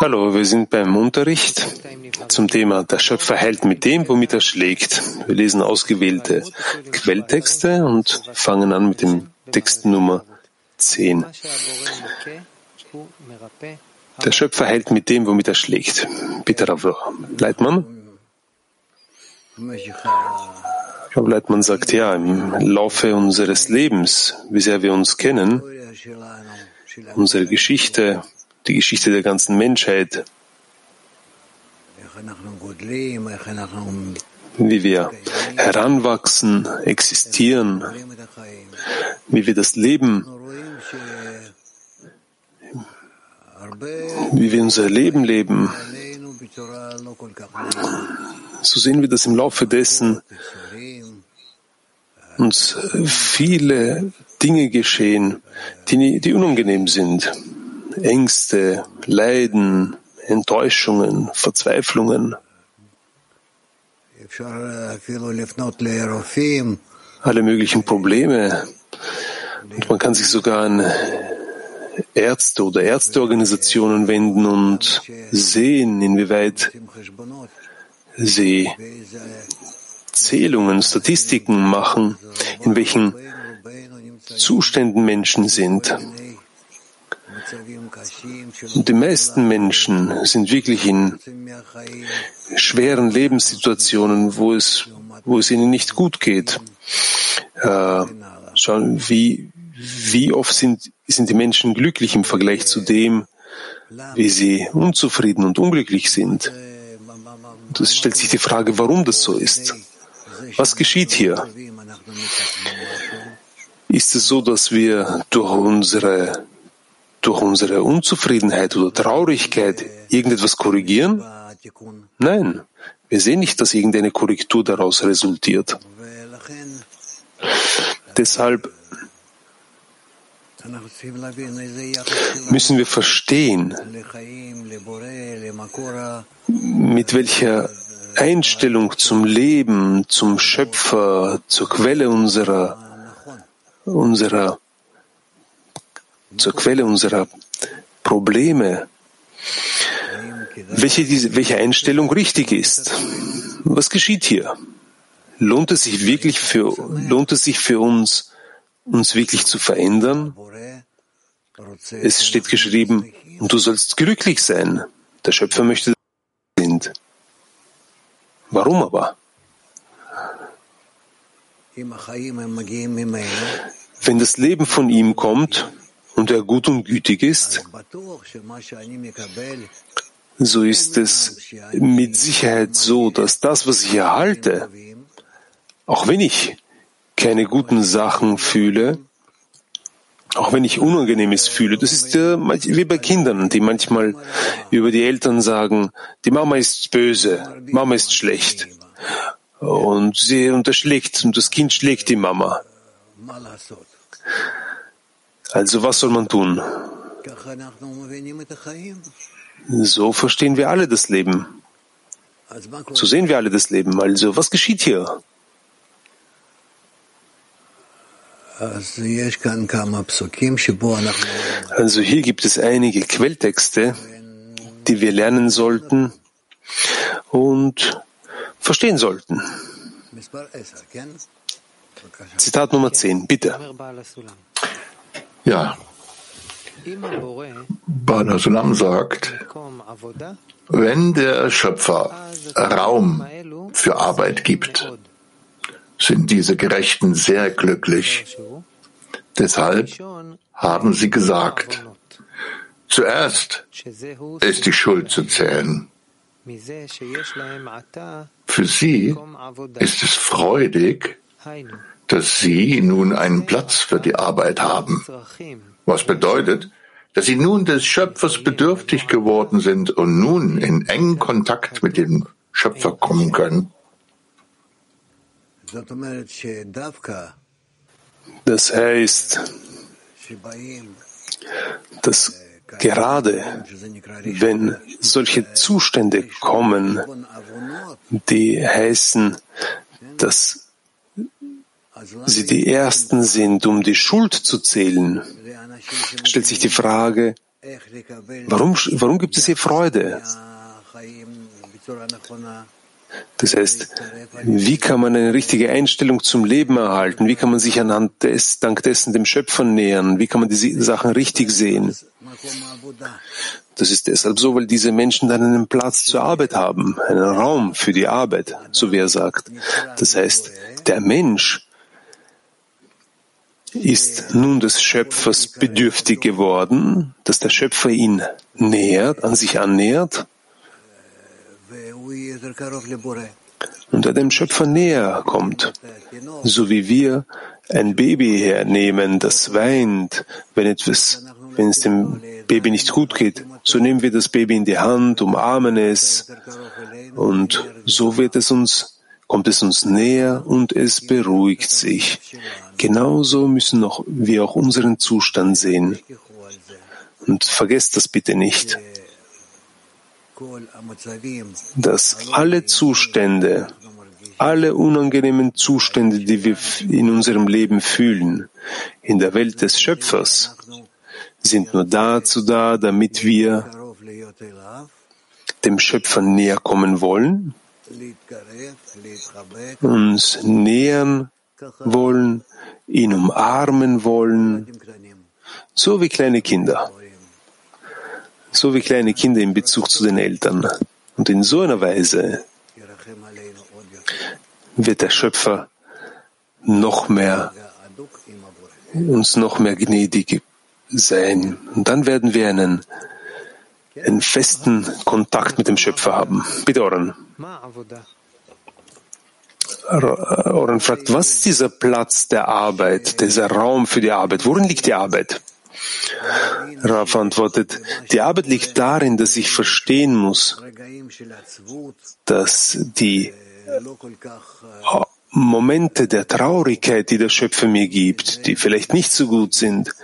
Hallo, wir sind beim Unterricht zum Thema Der Schöpfer hält mit dem, womit er schlägt. Wir lesen ausgewählte Quelltexte und fangen an mit dem Text Nummer 10. Der Schöpfer hält mit dem, womit er schlägt. Bitte, Rav Leitmann. Rav Leitmann sagt, ja, im Laufe unseres Lebens, wie sehr wir uns kennen, unsere Geschichte, die Geschichte der ganzen Menschheit, wie wir heranwachsen, existieren, wie wir das Leben, wie wir unser Leben leben, so sehen wir das im Laufe dessen uns viele Dinge geschehen, die, die unangenehm sind. Ängste, Leiden, Enttäuschungen, Verzweiflungen. Alle möglichen Probleme. Und man kann sich sogar an Ärzte oder Ärzteorganisationen wenden und sehen, inwieweit sie Zählungen, Statistiken machen, in welchen Zuständen Menschen sind. Und die meisten Menschen sind wirklich in schweren Lebenssituationen, wo es, wo es ihnen nicht gut geht. Äh, schauen, wie, wie oft sind, sind die Menschen glücklich im Vergleich zu dem, wie sie unzufrieden und unglücklich sind. Es stellt sich die Frage, warum das so ist. Was geschieht hier? Ist es so, dass wir durch unsere durch unsere Unzufriedenheit oder Traurigkeit irgendetwas korrigieren? Nein, wir sehen nicht, dass irgendeine Korrektur daraus resultiert. Deshalb müssen wir verstehen, mit welcher Einstellung zum Leben, zum Schöpfer, zur Quelle unserer, unserer zur Quelle unserer Probleme, welche, diese, welche Einstellung richtig ist. Was geschieht hier? Lohnt es sich wirklich für, lohnt es sich für uns, uns wirklich zu verändern? Es steht geschrieben, du sollst glücklich sein. Der Schöpfer möchte, sind. Warum aber? Wenn das Leben von ihm kommt, und er gut und gütig ist, so ist es mit Sicherheit so, dass das, was ich erhalte, auch wenn ich keine guten Sachen fühle, auch wenn ich Unangenehmes fühle, das ist äh, wie bei Kindern, die manchmal über die Eltern sagen, die Mama ist böse, Mama ist schlecht. Und sie unterschlägt und das Kind schlägt die Mama. Also was soll man tun? So verstehen wir alle das Leben. So sehen wir alle das Leben. Also was geschieht hier? Also hier gibt es einige Quelltexte, die wir lernen sollten und verstehen sollten. Zitat Nummer 10, bitte. Ja. Bana Sulam sagt, wenn der Schöpfer Raum für Arbeit gibt, sind diese Gerechten sehr glücklich. Deshalb haben sie gesagt, zuerst ist die Schuld zu zählen. Für sie ist es freudig, dass sie nun einen Platz für die Arbeit haben, was bedeutet, dass sie nun des Schöpfers bedürftig geworden sind und nun in engen Kontakt mit dem Schöpfer kommen können. Das heißt, dass gerade wenn solche Zustände kommen, die heißen, dass sie die Ersten sind, um die Schuld zu zählen, stellt sich die Frage, warum, warum gibt es hier Freude? Das heißt, wie kann man eine richtige Einstellung zum Leben erhalten? Wie kann man sich anhand des, dank dessen dem Schöpfer nähern? Wie kann man die Sachen richtig sehen? Das ist deshalb so, weil diese Menschen dann einen Platz zur Arbeit haben, einen Raum für die Arbeit, so wie er sagt. Das heißt, der Mensch ist nun des Schöpfers bedürftig geworden, dass der Schöpfer ihn nähert, an sich annähert und er dem Schöpfer näher kommt, so wie wir ein Baby hernehmen, das weint, wenn etwas, wenn es dem Baby nicht gut geht, so nehmen wir das Baby in die Hand, umarmen es und so wird es uns, kommt es uns näher und es beruhigt sich. Genauso müssen noch wir auch unseren Zustand sehen. Und vergesst das bitte nicht, dass alle Zustände, alle unangenehmen Zustände, die wir in unserem Leben fühlen, in der Welt des Schöpfers, sind nur dazu da, damit wir dem Schöpfer näher kommen wollen, uns nähern wollen, ihn umarmen wollen, so wie kleine Kinder, so wie kleine Kinder in Bezug zu den Eltern. Und in so einer Weise wird der Schöpfer noch mehr, uns noch mehr gnädig sein. Und dann werden wir einen, einen festen Kontakt mit dem Schöpfer haben. Bitte, Oren. Oren fragt, was ist dieser Platz der Arbeit, dieser Raum für die Arbeit? Worin liegt die Arbeit? Rav antwortet, die Arbeit liegt darin, dass ich verstehen muss, dass die Momente der Traurigkeit, die der Schöpfer mir gibt, die vielleicht nicht so gut sind,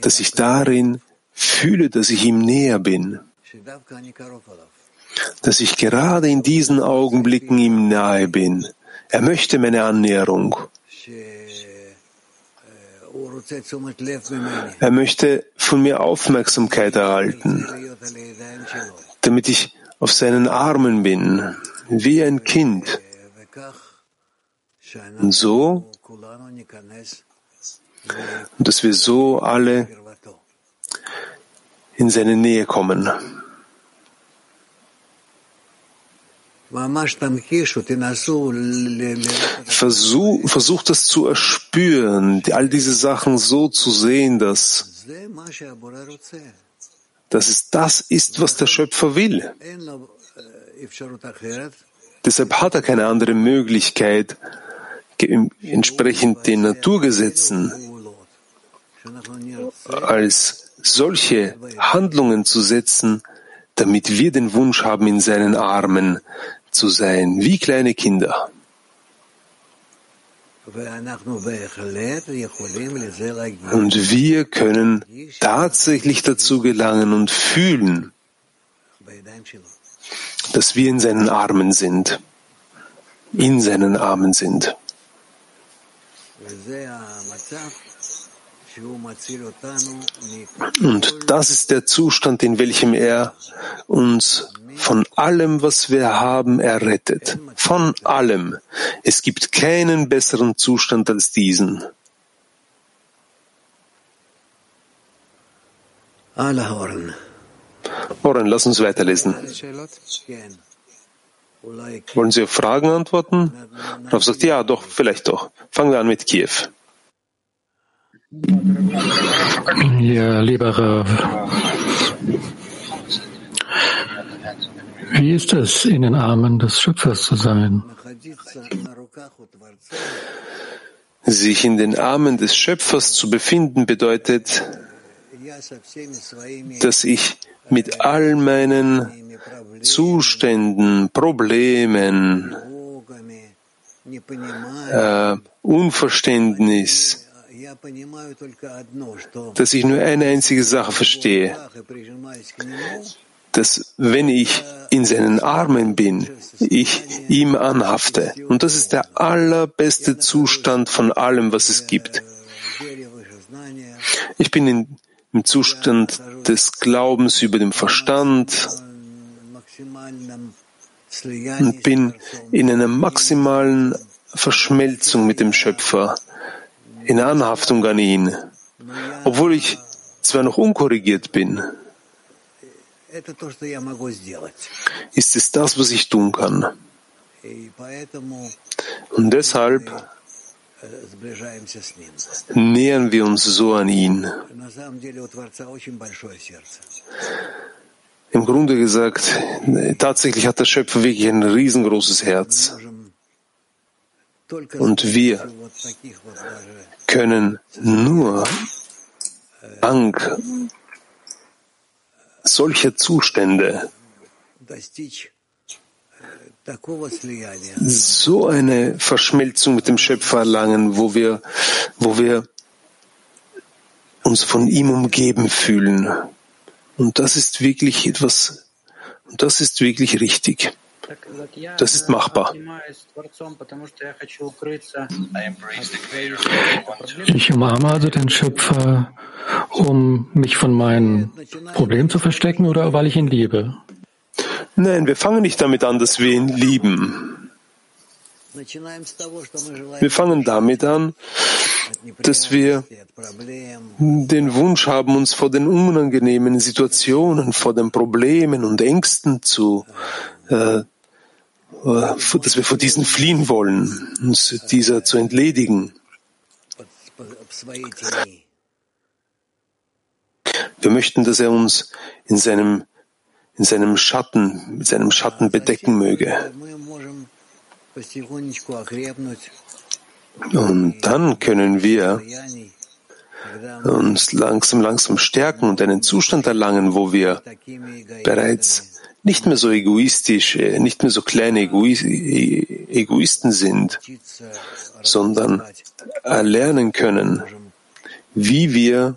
dass ich darin fühle, dass ich ihm näher bin, dass ich gerade in diesen Augenblicken ihm nahe bin. Er möchte meine Annäherung. Er möchte von mir Aufmerksamkeit erhalten, damit ich auf seinen Armen bin, wie ein Kind. Und so, dass wir so alle in seine Nähe kommen. Versuch, versuch das zu erspüren, all diese Sachen so zu sehen, dass, dass es das ist, was der Schöpfer will. Deshalb hat er keine andere Möglichkeit, entsprechend den Naturgesetzen als solche Handlungen zu setzen, damit wir den Wunsch haben, in seinen Armen zu sein, wie kleine Kinder. Und wir können tatsächlich dazu gelangen und fühlen, dass wir in seinen Armen sind, in seinen Armen sind. Und das ist der Zustand, in welchem er uns von allem, was wir haben, errettet. Von allem. Es gibt keinen besseren Zustand als diesen. Oren, lass uns weiterlesen. Wollen Sie auf Fragen antworten? Rav sagt, ja, doch, vielleicht doch. Fangen wir an mit Kiew. Ja, lieber Rav, wie ist es, in den Armen des Schöpfers zu sein? Sich in den Armen des Schöpfers zu befinden bedeutet, dass ich mit all meinen Zuständen, Problemen, äh, Unverständnis, dass ich nur eine einzige Sache verstehe, dass wenn ich in seinen Armen bin, ich ihm anhafte. Und das ist der allerbeste Zustand von allem, was es gibt. Ich bin in, im Zustand des Glaubens über dem Verstand und bin in einer maximalen Verschmelzung mit dem Schöpfer, in Anhaftung an ihn, obwohl ich zwar noch unkorrigiert bin. Ist es das, was ich tun kann? Und deshalb nähern wir uns so an ihn. Im Grunde gesagt, tatsächlich hat der Schöpfer wirklich ein riesengroßes Herz. Und wir können nur dank solcher Zustände so eine Verschmelzung mit dem Schöpfer erlangen, wo wir, wo wir uns von ihm umgeben fühlen. Und das ist wirklich etwas, und das ist wirklich richtig. Das ist machbar. Ich umarme also den Schöpfer, um mich von meinen Problemen zu verstecken oder weil ich ihn liebe? Nein, wir fangen nicht damit an, dass wir ihn lieben. Wir fangen damit an, dass wir den Wunsch haben, uns vor den unangenehmen Situationen, vor den Problemen und Ängsten zu äh, dass wir vor diesen fliehen wollen, uns dieser zu entledigen. Wir möchten, dass er uns in seinem, in seinem Schatten, mit seinem Schatten bedecken möge. Und dann können wir uns langsam, langsam stärken und einen Zustand erlangen, wo wir bereits nicht mehr so egoistisch, äh, nicht mehr so kleine e-, Egoisten sind, sondern erlernen können, wie wir,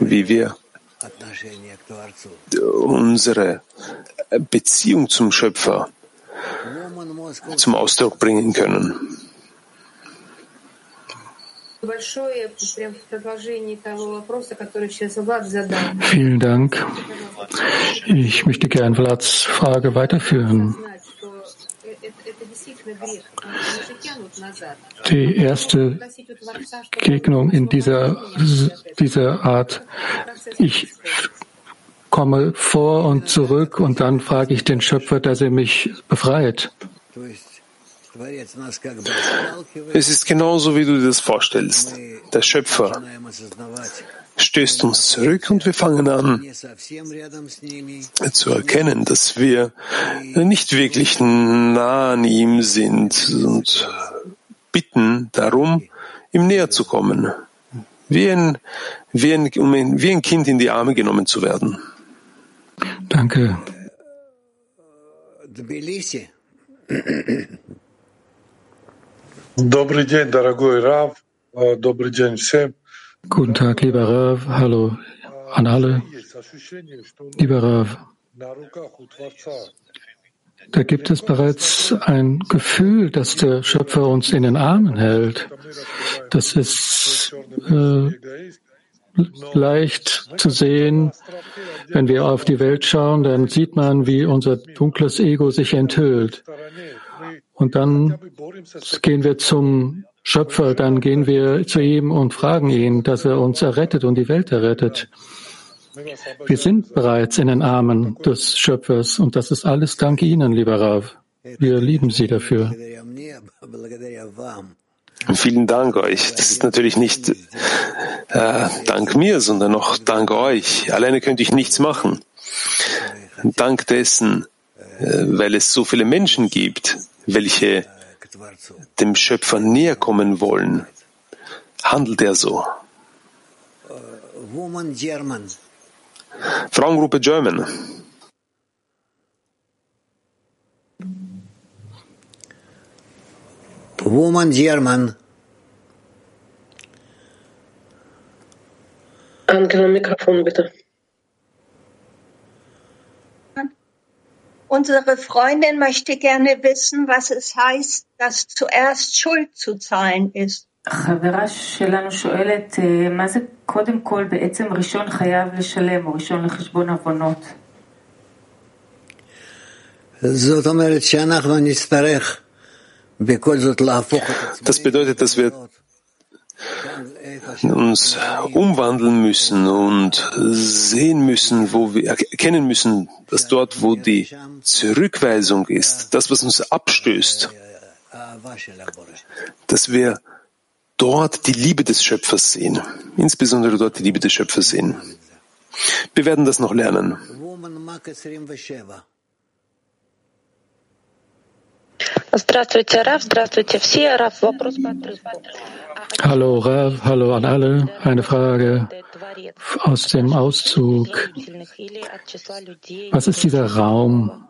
wie wir unsere Beziehung zum Schöpfer zum Ausdruck bringen können. Vielen Dank. Ich möchte gerne Vlads Frage weiterführen. Die erste Gegnung in dieser, dieser Art, ich komme vor und zurück und dann frage ich den Schöpfer, dass er mich befreit. Es ist genauso, wie du dir das vorstellst. Der Schöpfer stößt uns zurück und wir fangen an zu erkennen, dass wir nicht wirklich nah an ihm sind und bitten darum, ihm näher zu kommen, wie ein, wie ein, um ein, wie ein Kind in die Arme genommen zu werden. Danke. Добрый день, дорогой Рав. Добрый день всем. Guten Tag, lieber Rav. Hallo an alle. Lieber Rav, da gibt es bereits ein Gefühl, dass der Schöpfer uns in den Armen hält. Das ist äh, leicht zu sehen. Wenn wir auf die Welt schauen, dann sieht man, wie unser dunkles Ego sich enthüllt. Und dann gehen wir zum Schöpfer, dann gehen wir zu ihm und fragen ihn, dass er uns errettet und die Welt errettet. Wir sind bereits in den Armen des Schöpfers und das ist alles dank Ihnen, lieber Rav. Wir lieben Sie dafür. Vielen Dank euch. Das ist natürlich nicht äh, dank mir, sondern noch dank euch. Alleine könnte ich nichts machen. Dank dessen, äh, weil es so viele Menschen gibt, welche dem Schöpfer näher kommen wollen, handelt er so. Frauengruppe German. Woman German. Andere Mikrofon bitte. Unsere Freundin möchte gerne wissen, was es heißt, dass zuerst Schuld zu zahlen ist. חברה שלנו שואלת, מה זה קודם כל בעצם ראשון חייב לשלם, או ראשון לחשבון עוונות? Das bedeutet, dass wir uns umwandeln müssen und sehen müssen, wo wir erkennen müssen, dass dort, wo die Zurückweisung ist, das, was uns abstößt, dass wir dort die Liebe des Schöpfers sehen, insbesondere dort die Liebe des Schöpfers sehen. Wir werden das noch lernen. Здравствуйте, Раф. Здравствуйте все. Раф, вопрос по Hallo Rav, hallo an alle. Eine Frage aus dem Auszug. Was ist dieser Raum,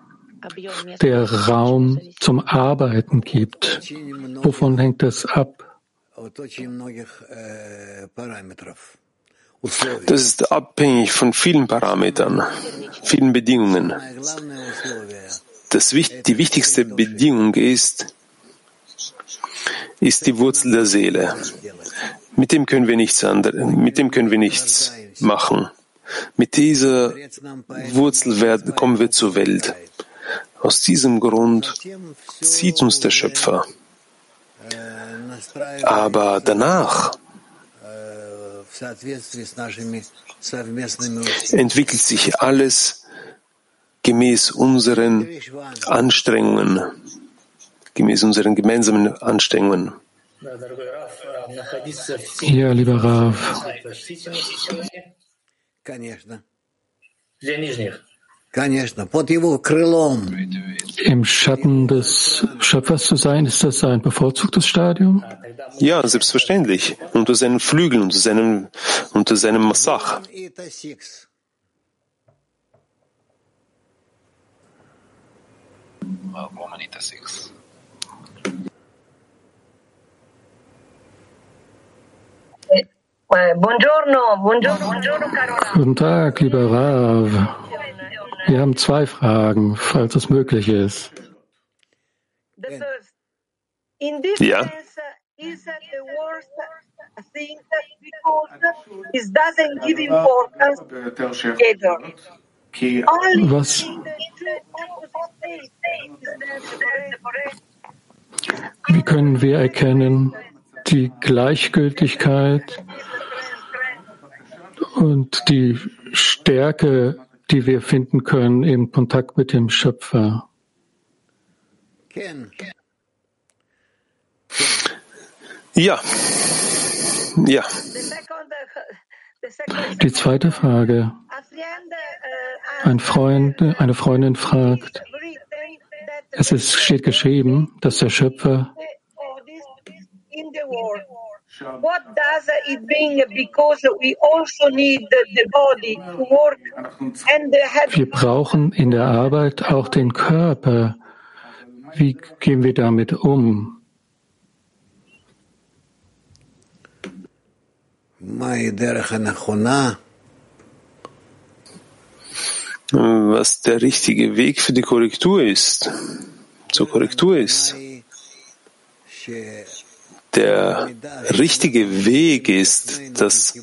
der Raum zum Arbeiten gibt? Wovon hängt das ab? Das ist abhängig von vielen Parametern, vielen Bedingungen. Das, die wichtigste Bedingung ist, ist die Wurzel der Seele. Mit dem können wir nichts anderes, mit dem können wir nichts machen. Mit dieser Wurzel kommen wir zur Welt. Aus diesem Grund zieht uns der Schöpfer. Aber danach entwickelt sich alles gemäß unseren Anstrengungen gemäß unseren gemeinsamen Anstrengungen. Ja, lieber Rav. Im Schatten des Schöpfers zu sein, ist das ein bevorzugtes Stadium? Ja, selbstverständlich. Unter seinen Flügeln, unter seinem, unter seinem Massach. Womanita 6. Buongiorno, buongiorno, buongiorno, Guten Tag, lieber Rav. Wir haben zwei Fragen, falls es möglich ist. Ja. Was? Wie können wir erkennen, die Gleichgültigkeit und die Stärke, die wir finden können im Kontakt mit dem Schöpfer. Ja. Ja. Die zweite Frage. Ein Freund, eine Freundin fragt, es ist, steht geschrieben, dass der Schöpfer What does it bring? Because we also need the body to work and the head. Wir brauchen in der Arbeit auch den Körper. Wie gehen wir damit um? Was der richtige Weg für die Korrektur ist, zur Korrektur ist. Der richtige Weg ist, dass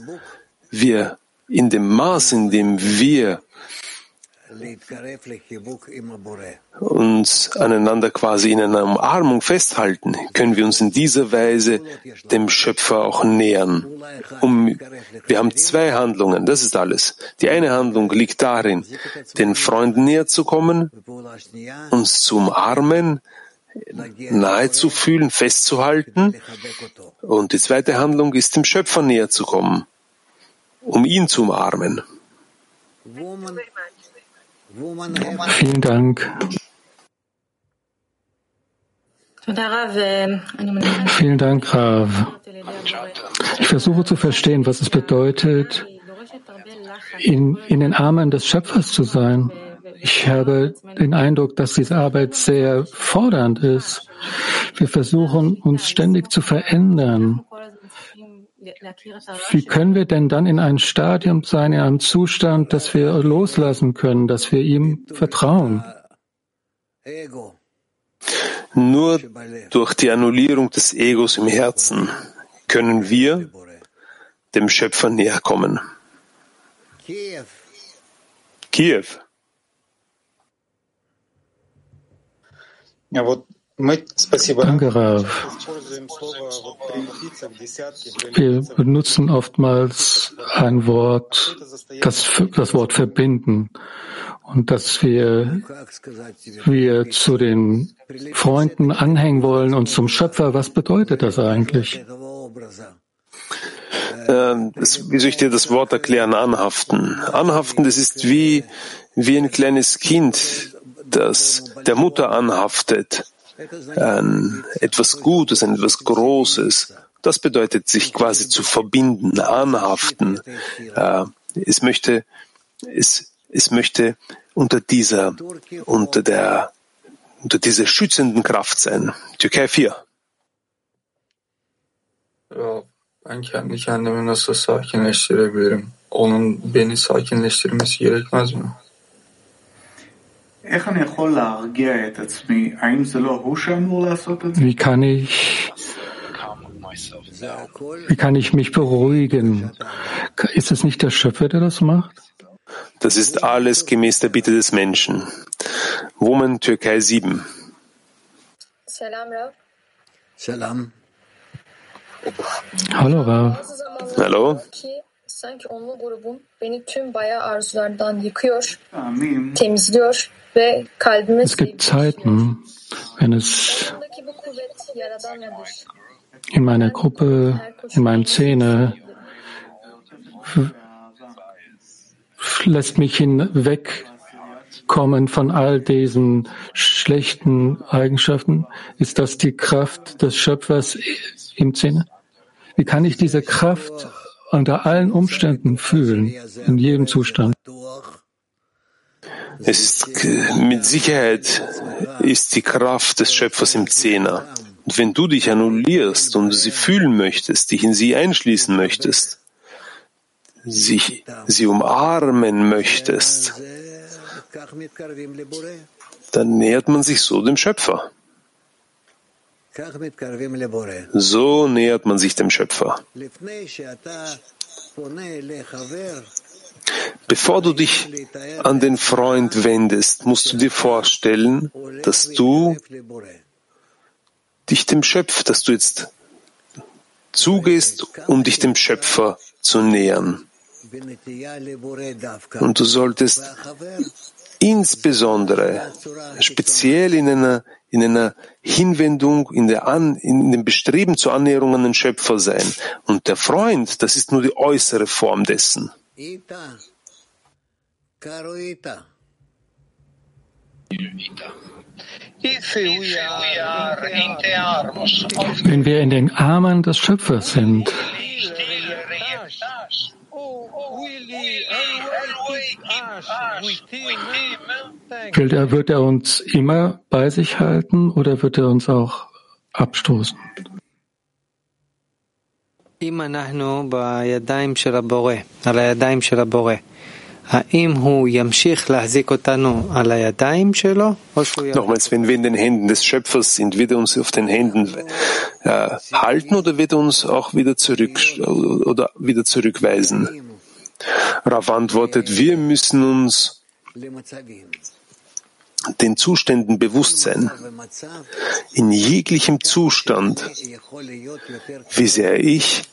wir in dem Maß, in dem wir uns aneinander quasi in einer Umarmung festhalten, können wir uns in dieser Weise dem Schöpfer auch nähern. Um, wir haben zwei Handlungen, das ist alles. Die eine Handlung liegt darin, den Freunden näher zu kommen, uns zu umarmen, nahe zu fühlen, festzuhalten. Und die zweite Handlung ist, dem Schöpfer näher zu kommen, um ihn zu umarmen. Vielen Dank. Vielen Dank, Rav. Ich versuche zu verstehen, was es bedeutet, in, in den Armen des Schöpfers zu sein. Ich habe den Eindruck, dass diese Arbeit sehr fordernd ist. Wir versuchen uns ständig zu verändern. Wie können wir denn dann in ein Stadium sein, in einem Zustand, dass wir loslassen können, dass wir ihm vertrauen? Nur durch die Annullierung des Egos im Herzen können wir dem Schöpfer näher kommen. Kiew. Danke, Rav. Wir benutzen oftmals ein Wort, das, das Wort verbinden und dass wir, wir zu den Freunden anhängen wollen und zum Schöpfer. Was bedeutet das eigentlich? Ähm, das, wie soll ich dir das Wort erklären? Anhaften. Anhaften, das ist wie, wie ein kleines Kind, das der Mutter anhaftet. An etwas Gutes, an etwas Großes. Das bedeutet, sich quasi zu verbinden, anhaften. Äh, es möchte, es, es möchte unter dieser, unter der, unter dieser schützenden Kraft sein. Türkei 4. Ja, ben kendi kendimi nasıl sakinleştirebilirim? Onun beni sakinleştirmesi gerekmez mi? Wie kann ich, wie kann ich mich beruhigen? Ist es nicht der Schöpfer, der das macht? Das ist alles gemäß der Bitte des Menschen. Woman Türkei 7. Selam Rav. Selam. Hallo Rav. Hallo? Sanki onlu grubum beni tüm bayağı arzulardan yıkıyor, temizliyor ve kalbime Es gibt Zeiten, wenn es in meiner Gruppe, in meinem Zähne lässt mich hinwegkommen von all diesen schlechten Eigenschaften. Ist das die Kraft des Schöpfers im Zähne? Wie kann ich diese Kraft unter allen Umständen fühlen, in jedem Zustand? Ist mit Sicherheit ist die Kraft des Schöpfers im Zehner. Und wenn du dich annullierst und sie fühlen möchtest, dich in sie einschließen möchtest, sich, sie umarmen möchtest, dann nähert man sich so dem Schöpfer. So nähert man sich dem Schöpfer. Bevor du dich an den Freund wendest, musst du dir vorstellen, dass du dich dem Schöpfer, dass du jetzt zugehst, um dich dem Schöpfer zu nähern. Und du solltest insbesondere, speziell in einer, in einer Hinwendung, in, der An, in dem Bestreben zur Annäherung an den Schöpfer sein. Und der Freund, das ist nur die äußere Form dessen. Wenn wir in den Armen des Schöpfers sind, wird er, wird er uns immer bei sich halten oder wird er uns auch abstoßen? אם Nochmals, wenn wir in den Händen des Schöpfers sind, wird er uns auf den Händen äh, halten oder wird er uns auch wieder zurück oder wieder zurückweisen? Rav antwortet, wir müssen uns den Zuständen bewusst sein. In jeglichem Zustand, wie sehr ich,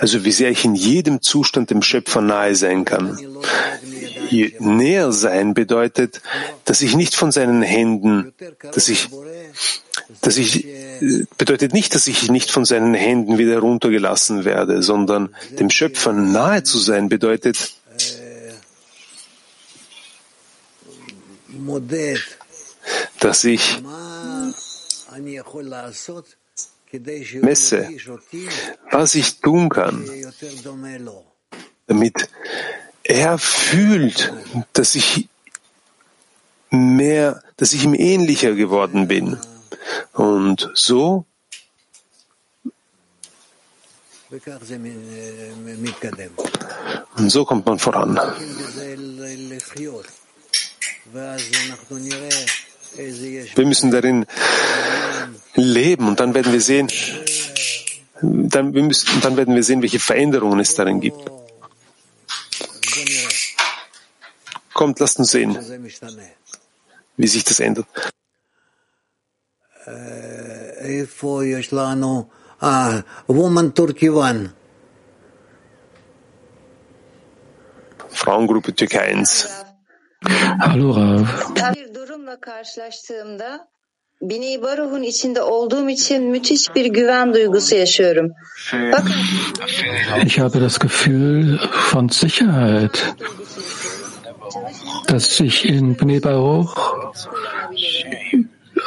also wie sehr ich in jedem Zustand dem Schöpfer nahe sein kann. Näher sein bedeutet, dass ich nicht von seinen Händen, dass ich, dass ich, bedeutet nicht, dass ich nicht von seinen Händen wieder runtergelassen werde, sondern dem Schöpfer nahe zu sein bedeutet, dass ich messe, was ich tun kann, damit er fühlt, dass ich mehr, dass ich ihm ähnlicher geworden bin. Und so Und so kommt man voran. Wir müssen darin leben und dann werden wir sehen, dann, wir müssen, dann werden wir sehen, welche Veränderungen es darin gibt. Kommt, lasst uns sehen, wie sich das ändert. Frauengruppe Türkei 1. Hallo Rav. Bini Baruh'un içinde olduğum için müthiş bir güven duygusu yaşıyorum. Fakat Ich habe das Gefühl von Sicherheit, dass ich in Bnei Baruch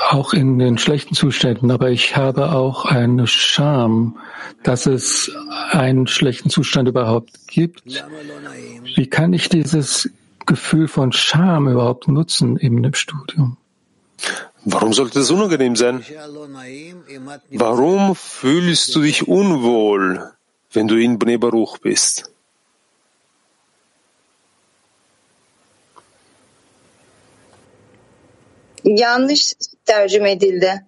auch in den schlechten Zuständen, aber ich habe auch eine Scham, dass es einen schlechten Zustand überhaupt gibt. Wie kann ich dieses Gefühl von Scham überhaupt nutzen dem Studium? Warum sollte das unangenehm sein? Warum fühlst du dich unwohl, wenn du in Bnei Baruch bist? yanlış tercüme edildi.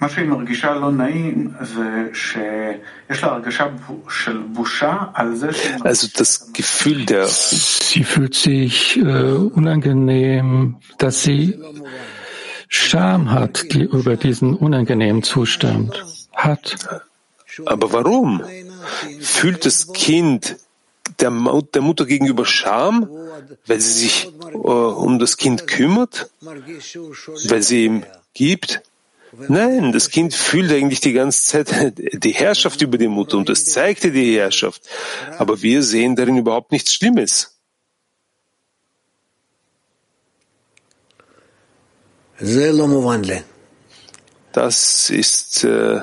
מה שהיא מרגישה לא נעים זה שיש לה הרגשה של בושה על זה שהיא... Also das Gefühl der Sie fühlt sich äh, unangenehm, dass sie Scham hat die, über diesen unangenehmen Zustand. Hat. Aber warum? Fühlt das Kind der, der Mutter gegenüber Scham, weil sie sich äh, um das Kind kümmert, weil sie ihm gibt? Nein, das Kind fühlt eigentlich die ganze Zeit die Herrschaft über die Mutter und das zeigte die Herrschaft. Aber wir sehen darin überhaupt nichts Schlimmes. Das ist, äh,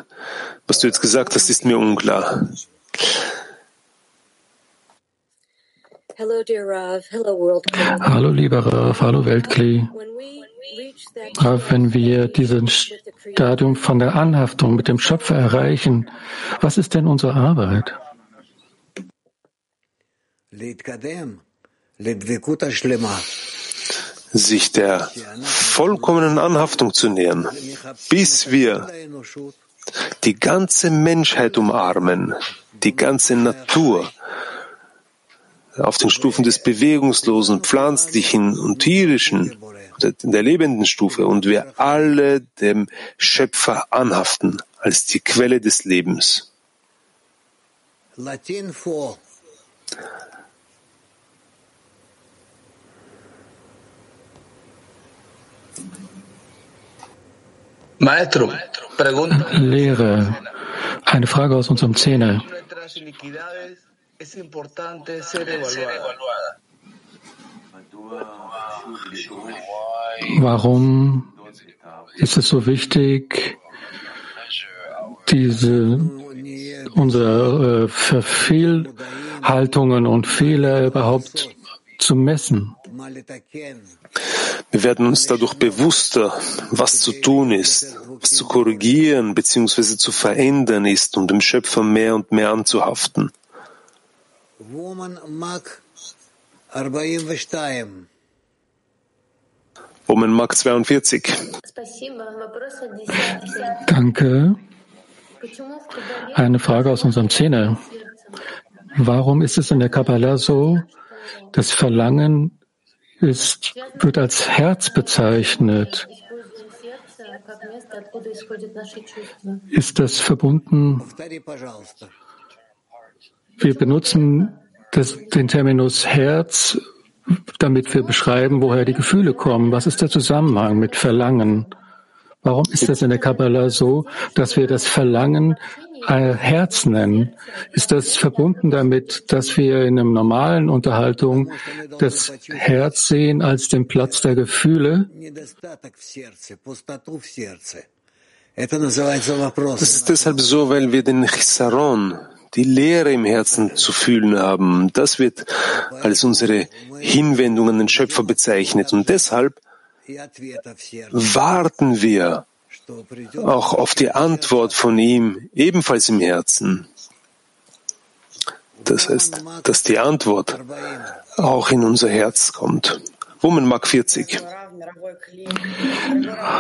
was du jetzt gesagt hast, ist mir unklar. Hallo lieber Rav, hallo Weltkli. Rav, wenn wir dieses Stadium von der Anhaftung mit dem Schöpfer erreichen, was ist denn unsere Arbeit? Sich der vollkommenen Anhaftung zu nähern, bis wir die ganze Menschheit umarmen, die ganze Natur, auf den Stufen des Bewegungslosen, Pflanzlichen und Tierischen, in der lebenden Stufe, und wir alle dem Schöpfer anhaften als die Quelle des Lebens. Latin 4. Maestro, Lehre, eine Frage aus unserem Zehner. Warum ist es so wichtig, diese unsere äh, Verfehlhaltungen und Fehler überhaupt zu messen? Wir werden uns dadurch bewusster, was zu tun ist, was zu korrigieren bzw. zu verändern ist, um dem Schöpfer mehr und mehr anzuhaften. Woman Mark 42. Woman Mark 42. Danke. Eine Frage aus unserem Zehner. Warum ist es in der Kabbalah so, das Verlangen ist, wird als Herz bezeichnet? Ist das verbunden? Wir benutzen das, den Terminus Herz, damit wir beschreiben, woher die Gefühle kommen. Was ist der Zusammenhang mit Verlangen? Warum ist das in der Kabbalah so, dass wir das Verlangen äh, Herz nennen? Ist das verbunden damit, dass wir in einer normalen Unterhaltung das Herz sehen als den Platz der Gefühle? Das ist deshalb so, weil wir den Chisaron, die Leere im Herzen zu fühlen haben. Das wird als unsere Hinwendung an den Schöpfer bezeichnet. Und deshalb warten wir auch auf die Antwort von ihm ebenfalls im Herzen. Das heißt, dass die Antwort auch in unser Herz kommt. Woman Mark 40.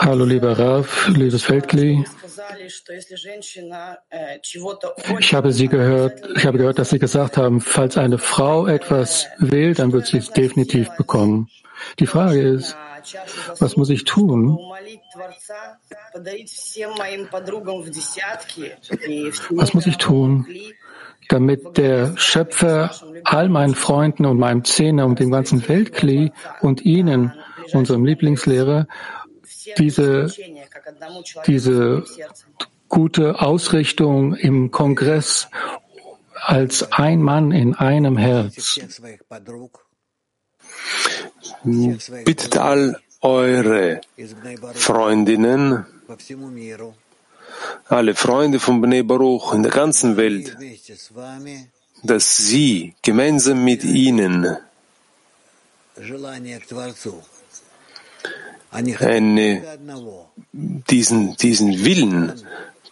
Hallo lieber Rav, liebes Feldkli. Ich habe Sie gehört, ich habe gehört, dass Sie gesagt haben, falls eine Frau etwas will, dann wird sie es definitiv bekommen. Die Frage ist, was muss ich tun? Was muss ich tun, damit der Schöpfer all meinen Freunden und meinem Zehner und dem ganzen Weltkli und Ihnen, unserem Lieblingslehrer, diese, diese gute Ausrichtung im Kongress als ein Mann in einem Herz. Bittet all eure Freundinnen, alle Freunde von Bnei Baruch in der ganzen Welt, dass sie gemeinsam mit ihnen eine, diesen, diesen Willen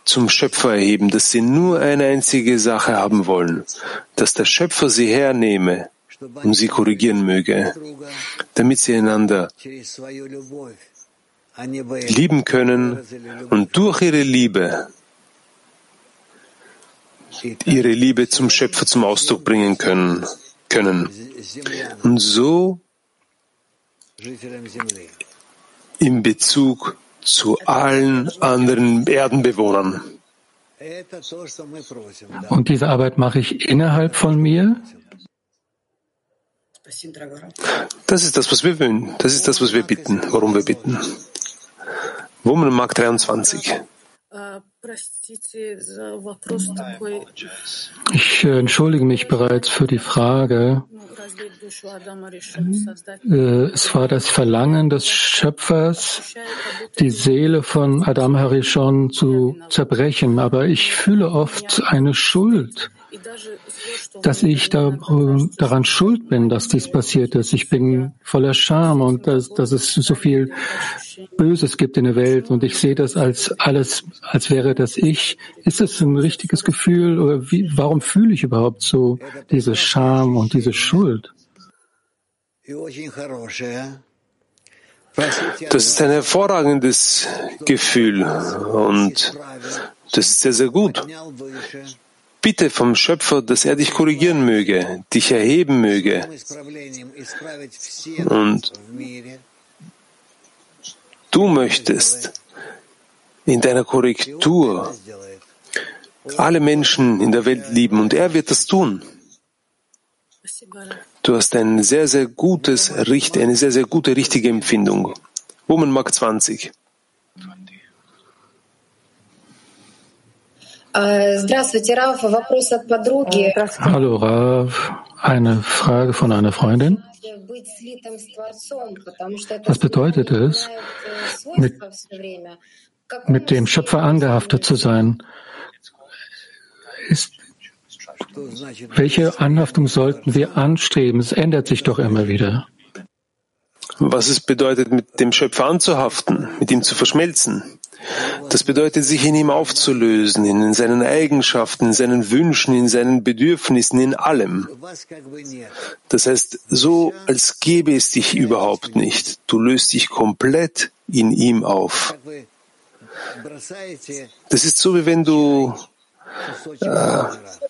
zum Schöpfer erheben, dass sie nur eine einzige Sache haben wollen, dass der Schöpfer sie hernehme und sie korrigieren möge, damit sie einander lieben können und durch ihre Liebe ihre Liebe zum Schöpfer zum Ausdruck bringen können. können. Und so in Bezug zu allen anderen Erdenbewohnern. Und diese Arbeit mache ich innerhalb von mir. Das ist das, was wir wollen. Das ist das, was wir bitten, worum wir bitten. Woman Mark 23. Ich äh, entschuldige mich bereits für die Frage. Äh, es war das Verlangen des Schöpfers, die Seele von Adam Harishon zu zerbrechen, aber ich fühle oft eine Schuld dass ich da, äh, daran schuld bin, dass dies passiert ist. Ich bin voller Scham und dass, dass es so viel Böses gibt in der Welt und ich sehe das als alles, als wäre das ich. Ist das ein richtiges Gefühl oder wie, warum fühle ich überhaupt so diese Scham und diese Schuld? Das ist ein hervorragendes Gefühl und das ist sehr, sehr gut. Bitte vom Schöpfer, dass er dich korrigieren möge, dich erheben möge. Und du möchtest in deiner Korrektur alle Menschen in der Welt lieben und er wird das tun. Du hast ein sehr, sehr gutes, eine sehr, sehr gute, richtige Empfindung. Woman Mark 20. Hallo Rav, eine Frage von einer Freundin. Was bedeutet es, mit, mit dem Schöpfer angehaftet zu sein? Ist, welche Anhaftung sollten wir anstreben? Es ändert sich doch immer wieder. Was es bedeutet, mit dem Schöpfer anzuhaften, mit ihm zu verschmelzen. Das bedeutet, sich in ihm aufzulösen, in seinen Eigenschaften, in seinen Wünschen, in seinen Bedürfnissen, in allem. Das heißt, so als gäbe es dich überhaupt nicht. Du löst dich komplett in ihm auf. Das ist so, wie wenn du äh,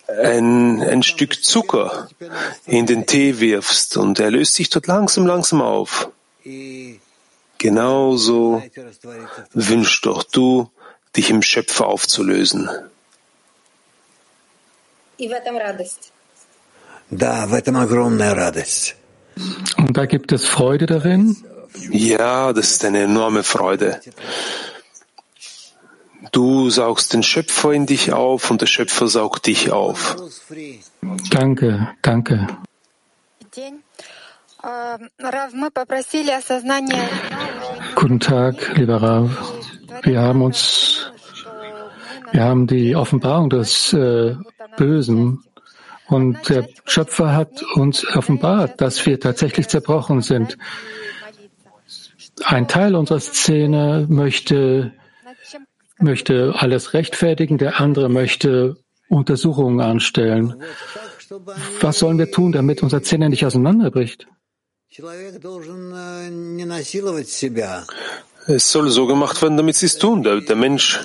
ein, ein Stück Zucker in den Tee wirfst und er löst sich dort langsam, langsam auf. Genauso wünschst doch du, dich im Schöpfer aufzulösen. Und da gibt es Freude darin? Ja, das ist eine enorme Freude. Du saugst den Schöpfer in dich auf und der Schöpfer saugt dich auf. Danke, danke. Guten Tag, lieber Rav. Wir haben uns, wir haben die Offenbarung des äh, Bösen und der Schöpfer hat uns offenbart, dass wir tatsächlich zerbrochen sind. Ein Teil unserer Szene möchte möchte alles rechtfertigen, der andere möchte Untersuchungen anstellen. Was sollen wir tun, damit unser Zähne nicht auseinanderbricht? Es soll so gemacht werden, damit sie es tun. Der, der Mensch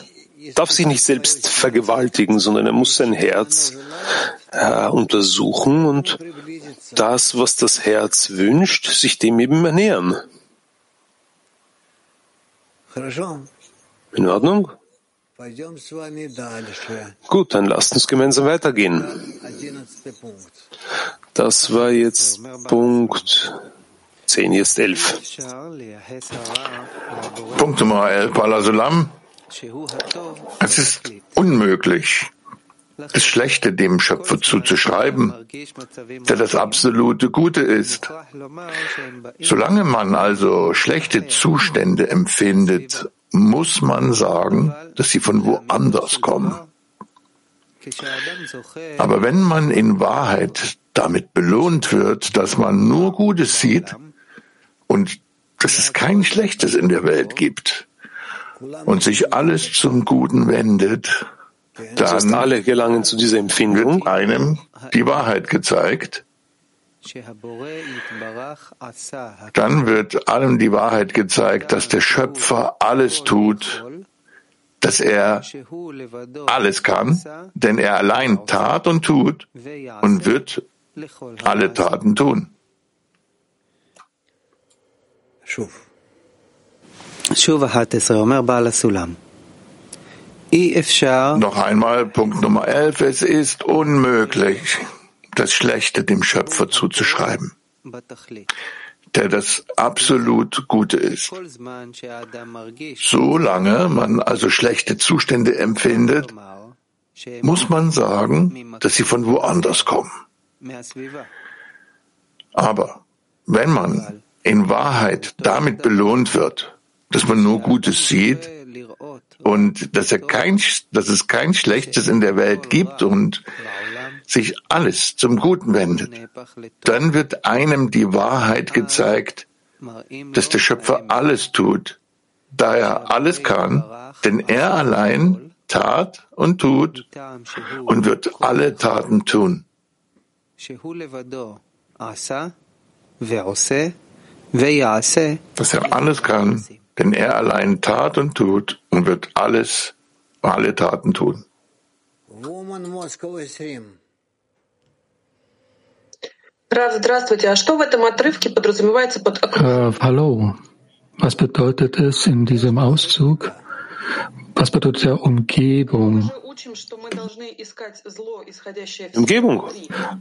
darf sich nicht selbst vergewaltigen, sondern er muss sein Herz äh, untersuchen und das, was das Herz wünscht, sich dem eben ernähren. In Ordnung? Gut, dann lasst uns gemeinsam weitergehen. Das war jetzt Punkt 10, jetzt 11. Punkt Nummer 11, Palasulam. Es ist unmöglich, das Schlechte dem Schöpfer zuzuschreiben, der das absolute Gute ist. Solange man also schlechte Zustände empfindet, muss man sagen, dass sie von woanders kommen. Aber wenn man in Wahrheit damit belohnt wird, dass man nur Gutes sieht und dass es kein Schlechtes in der Welt gibt und sich alles zum Guten wendet, dann alle gelangen zu dieser Empfindung. wird einem die Wahrheit gezeigt. Dann wird allem die Wahrheit gezeigt, dass der Schöpfer alles tut, dass er alles kann, denn er allein tat und tut und wird alle Taten tun. Noch einmal Punkt Nummer 11. Es ist unmöglich, das Schlechte dem Schöpfer zuzuschreiben, der das absolut Gute ist. Solange man also schlechte Zustände empfindet, muss man sagen, dass sie von woanders kommen. Aber wenn man in Wahrheit damit belohnt wird, dass man nur Gutes sieht und dass, er kein, dass es kein Schlechtes in der Welt gibt und sich alles zum Guten wendet, dann wird einem die Wahrheit gezeigt, dass der Schöpfer alles tut, da er alles kann, denn er allein tat und tut und wird alle Taten tun. Dass er alles kann, denn er allein tat und tut und wird alles, alle Taten tun. Rav, hallo. Was bedeutet es in diesem Auszug? Was bedeutet der Umgebung? Umgebung.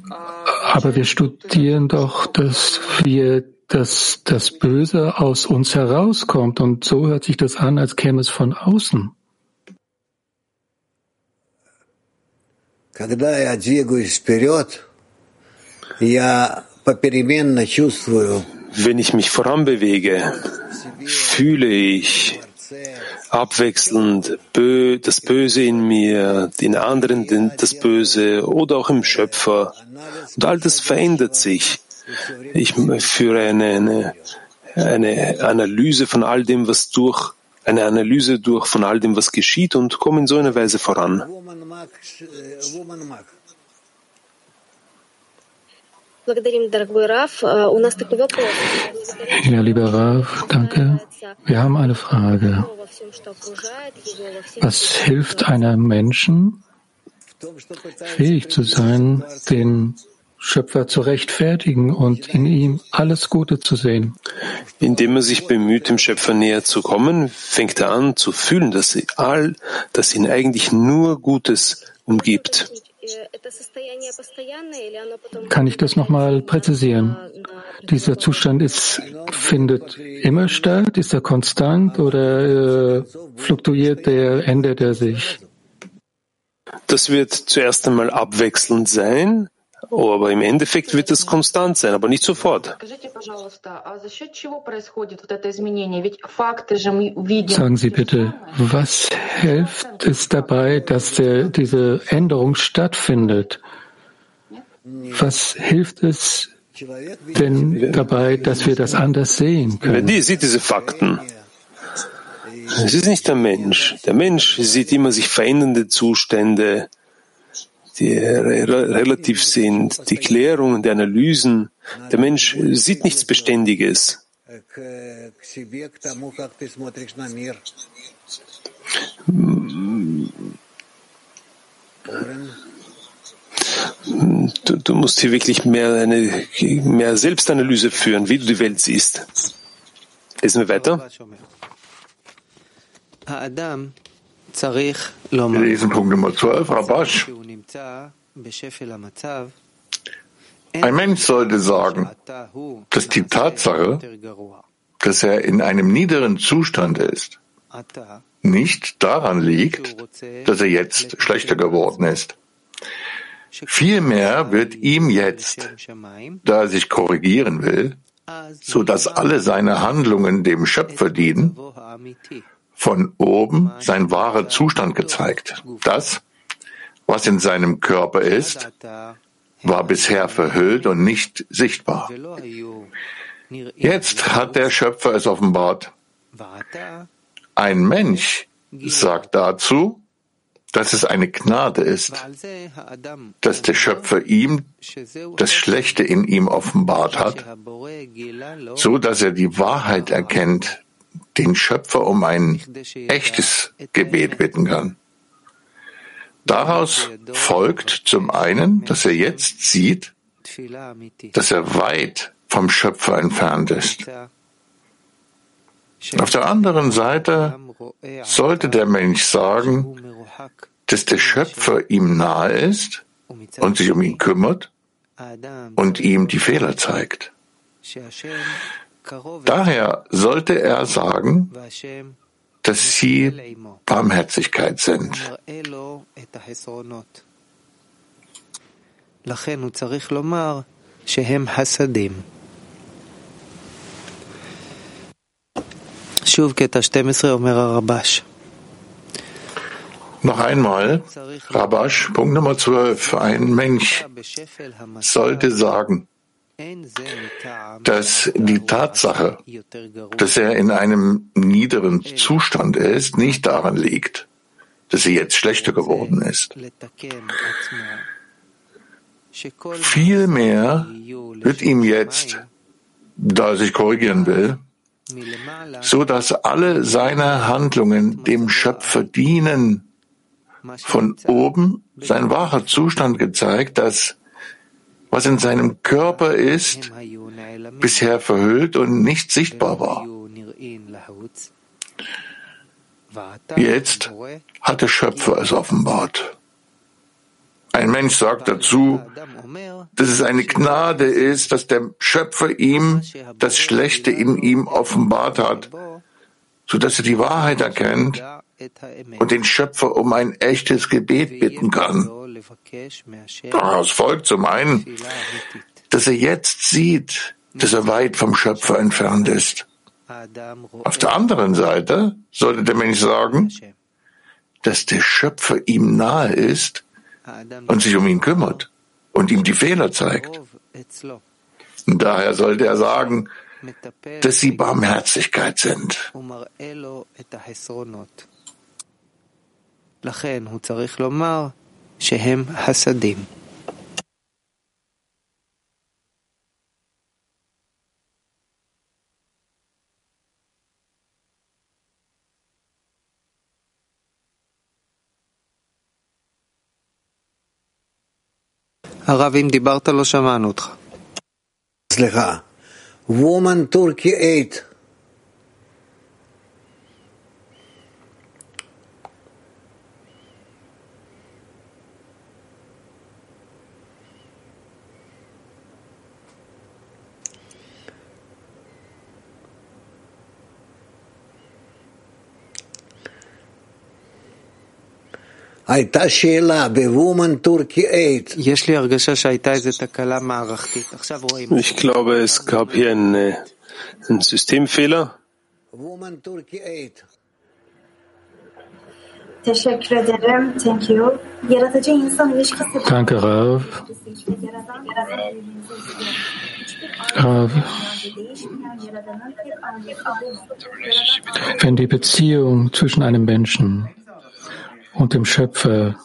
Aber wir studieren doch, dass wir dass das Böse aus uns herauskommt. Und so hört sich das an, als käme es von außen. Wenn ich mich voranbewege, fühle ich abwechselnd das Böse in mir, den anderen das Böse oder auch im Schöpfer. Und all das verändert sich. Ich führe eine, eine, eine Analyse von all dem, was durch eine Analyse durch von all dem, was geschieht und komme in so einer Weise voran. Ja, lieber Rav, danke. Wir haben eine Frage. Was hilft einem Menschen, fähig zu sein, den Schöpfer zu rechtfertigen und in ihm alles Gute zu sehen. Indem er sich bemüht, dem Schöpfer näher zu kommen, fängt er an zu fühlen, dass all, dass ihn eigentlich nur Gutes umgibt. Kann ich das nochmal präzisieren? Dieser Zustand ist, findet immer statt? Ist er konstant oder äh, fluktuiert der, ändert er sich? Das wird zuerst einmal abwechselnd sein, Oh, aber im Endeffekt wird es konstant sein, aber nicht sofort. Sagen Sie bitte, was hilft es dabei, dass der, diese Änderung stattfindet? Was hilft es denn dabei, dass wir das anders sehen können? Die sieht diese Fakten. Es ist nicht der Mensch. Der Mensch sieht immer sich verändernde Zustände, die relativ sind, die Klärungen, die Analysen. Der Mensch sieht nichts Beständiges. Du, du, musst hier wirklich mehr eine mehr Selbstanalyse führen, wie du die Welt siehst. Lesen wir weiter. Wir lesen Punkt Nummer 12, Rabash. Ein Mensch sollte sagen, dass die Tatsache, dass er in einem niederen Zustand ist, nicht daran liegt, dass er jetzt schlechter geworden ist. Vielmehr wird ihm jetzt, da er sich korrigieren will, so dass alle seine Handlungen dem Schöpfer dienen, von oben sein wahrer Zustand gezeigt. Das, was in seinem Körper ist, war bisher verhüllt und nicht sichtbar. Jetzt hat der Schöpfer es offenbart. Ein Mensch sagt dazu, dass es eine Gnade ist, dass der Schöpfer ihm das Schlechte in ihm offenbart hat, so dass er die Wahrheit erkennt, den Schöpfer um ein echtes Gebet bitten kann. Daraus folgt zum einen, dass er jetzt sieht, dass er weit vom Schöpfer entfernt ist. Auf der anderen Seite sollte der Mensch sagen, dass der Schöpfer ihm nahe ist und sich um ihn kümmert und ihm die Fehler zeigt. Daher sollte er sagen, dass sie Barmherzigkeit sind. לכן הוא צריך לומר שהם חסדים. שוב קטע 12 אומר הרבש. Noch einmal, Rabash, Punkt Nummer 12. Ein Mensch sollte sagen, dass die Tatsache, dass er in einem niederen Zustand ist, nicht daran liegt, dass er jetzt schlechter geworden ist. Vielmehr wird ihm jetzt, da er sich korrigieren will, so dass alle seine Handlungen dem Schöpfer dienen, von oben sein wahrer Zustand gezeigt, dass was in seinem Körper ist, bisher verhüllt und nicht sichtbar war. Jetzt hat der Schöpfer es offenbart. Ein Mensch sagt dazu, dass es eine Gnade ist, dass der Schöpfer ihm das Schlechte in ihm offenbart hat, so dass er die Wahrheit erkennt und den Schöpfer um ein echtes Gebet bitten kann. Daraus folgt zum einen, dass er jetzt sieht, dass er weit vom Schöpfer entfernt ist. Auf der anderen Seite sollte der Mensch sagen, dass der Schöpfer ihm nahe ist und sich um ihn kümmert und ihm die Fehler zeigt. Und daher sollte er sagen, dass sie Barmherzigkeit sind. לכן הוא צריך לומר שהם חסדים. הרב, אם דיברת לא שמענו אותך. סליחה. Woman Turkey 8 Ich glaube, es gab hier einen, äh, einen Systemfehler. Danke, Rav. Rav. Wenn die Beziehung zwischen einem Menschen und dem Schöpfer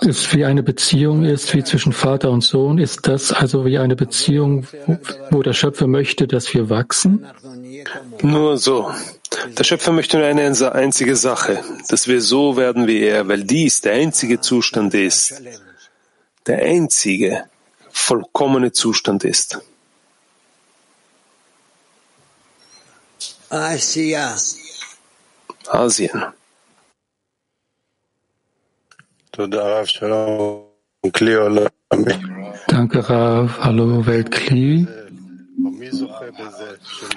ist wie eine Beziehung ist, wie zwischen Vater und Sohn, ist das also wie eine Beziehung, wo der Schöpfer möchte, dass wir wachsen? Nur so. Der Schöpfer möchte nur eine einzige Sache, dass wir so werden wie er, weil dies der einzige Zustand ist, der einzige vollkommene Zustand ist. Asien. Danke, Rav. Hallo, Weltkli.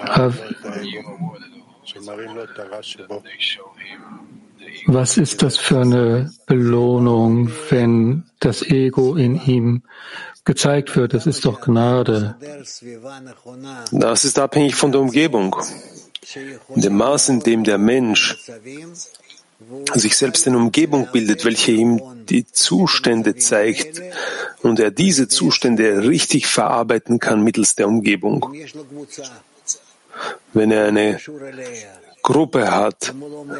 Rav, was ist das für eine Belohnung, wenn das Ego in ihm gezeigt wird? Das ist doch Gnade. Das ist abhängig von der Umgebung. In dem Maß, in dem der Mensch sich selbst eine Umgebung bildet, welche ihm die Zustände zeigt und er diese Zustände richtig verarbeiten kann mittels der Umgebung. Wenn er eine Gruppe hat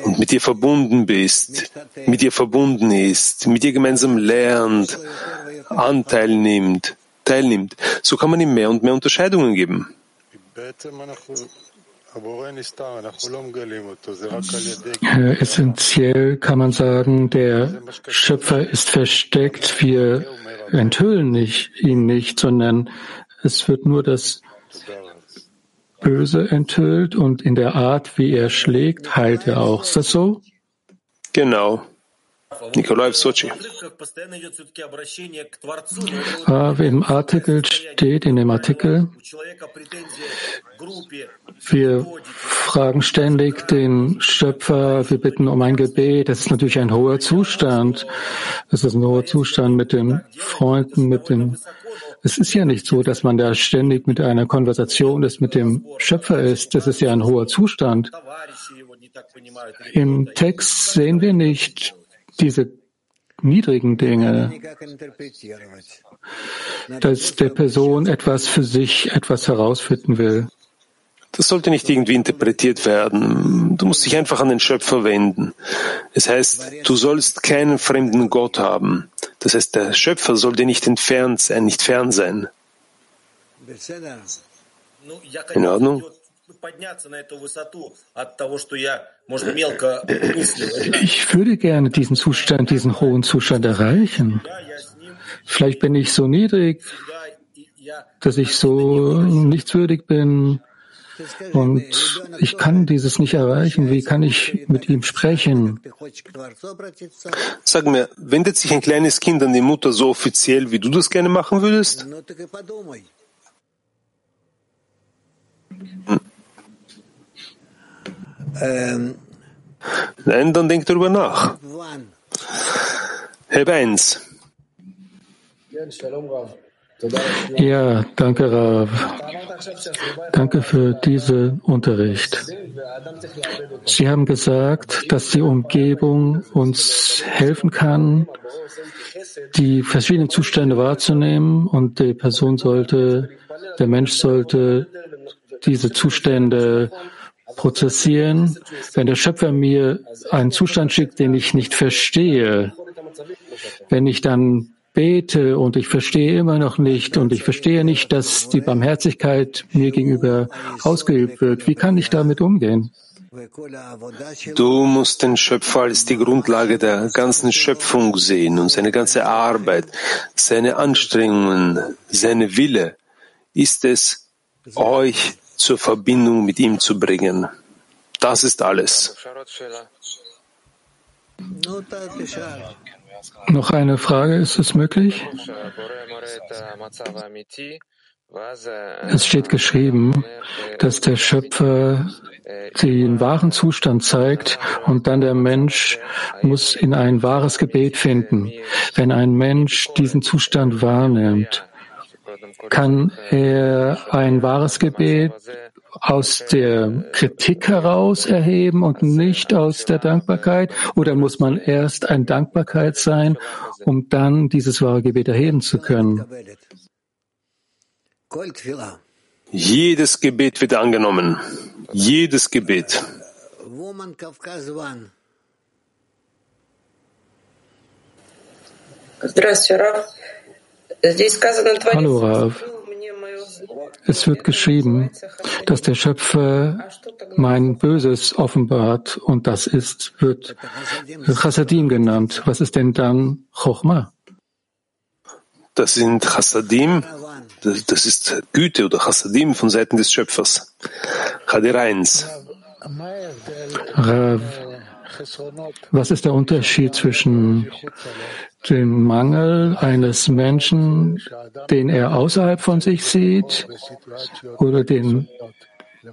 und mit ihr verbunden bist, mit ihr verbunden ist, mit ihr gemeinsam lernt, Anteil nimmt, teilnimmt, so kann man ihm mehr und mehr Unterscheidungen geben. Essentiell kann man sagen, der Schöpfer ist versteckt. Wir enthüllen nicht, ihn nicht, sondern es wird nur das Böse enthüllt und in der Art, wie er schlägt, heilt er auch. Ist das so? Genau. Nikolai Sochi. Im Artikel steht, in dem Artikel, wir fragen ständig den Schöpfer, wir bitten um ein Gebet. Das ist natürlich ein hoher Zustand. Das ist ein hoher Zustand mit den Freunden, mit den es ist ja nicht so, dass man da ständig mit einer Konversation ist, mit dem Schöpfer ist. Das ist ja ein hoher Zustand. Im Text sehen wir nicht diese niedrigen Dinge, dass der Person etwas für sich, etwas herausfinden will. Das sollte nicht irgendwie interpretiert werden. Du musst dich einfach an den Schöpfer wenden. Es heißt, du sollst keinen fremden Gott haben. Das heißt, der Schöpfer soll dir nicht entfernt sein, nicht fern sein. In Ordnung? Ich würde gerne diesen Zustand, diesen hohen Zustand erreichen. Vielleicht bin ich so niedrig, dass ich so nichtswürdig bin und ich kann dieses nicht erreichen. Wie kann ich mit ihm sprechen? Sag mir, wendet sich ein kleines Kind an die Mutter so offiziell, wie du das gerne machen würdest? Hm. Ähm. Nein, dann denk darüber nach. Heb eins. Ja, danke, Rav. Danke für diesen Unterricht. Sie haben gesagt, dass die Umgebung uns helfen kann, die verschiedenen Zustände wahrzunehmen und die Person sollte, der Mensch sollte diese Zustände prozessieren. Wenn der Schöpfer mir einen Zustand schickt, den ich nicht verstehe, wenn ich dann bete und ich verstehe immer noch nicht und ich verstehe nicht, dass die Barmherzigkeit mir gegenüber ausgeübt wird. Wie kann ich damit umgehen? Du musst den Schöpfer als die Grundlage der ganzen Schöpfung sehen und seine ganze Arbeit, seine Anstrengungen, seine Wille ist es, euch zur Verbindung mit ihm zu bringen. Das ist alles. Noch eine Frage, ist es möglich? Es steht geschrieben, dass der Schöpfer den wahren Zustand zeigt und dann der Mensch muss in ein wahres Gebet finden. Wenn ein Mensch diesen Zustand wahrnimmt, kann er ein wahres Gebet aus der Kritik heraus erheben und nicht aus der Dankbarkeit? Oder muss man erst ein Dankbarkeit sein, um dann dieses wahre Gebet erheben zu können? Jedes Gebet wird angenommen. Jedes Gebet. Hallo Rav. Es wird geschrieben, dass der Schöpfer mein Böses offenbart und das ist, wird Chassadim genannt. Was ist denn dann Chochma? Das sind Chassadim, das, das ist Güte oder Chassadim von Seiten des Schöpfers. Chadir 1. Rav, was ist der Unterschied zwischen dem Mangel eines Menschen, den er außerhalb von sich sieht, oder den,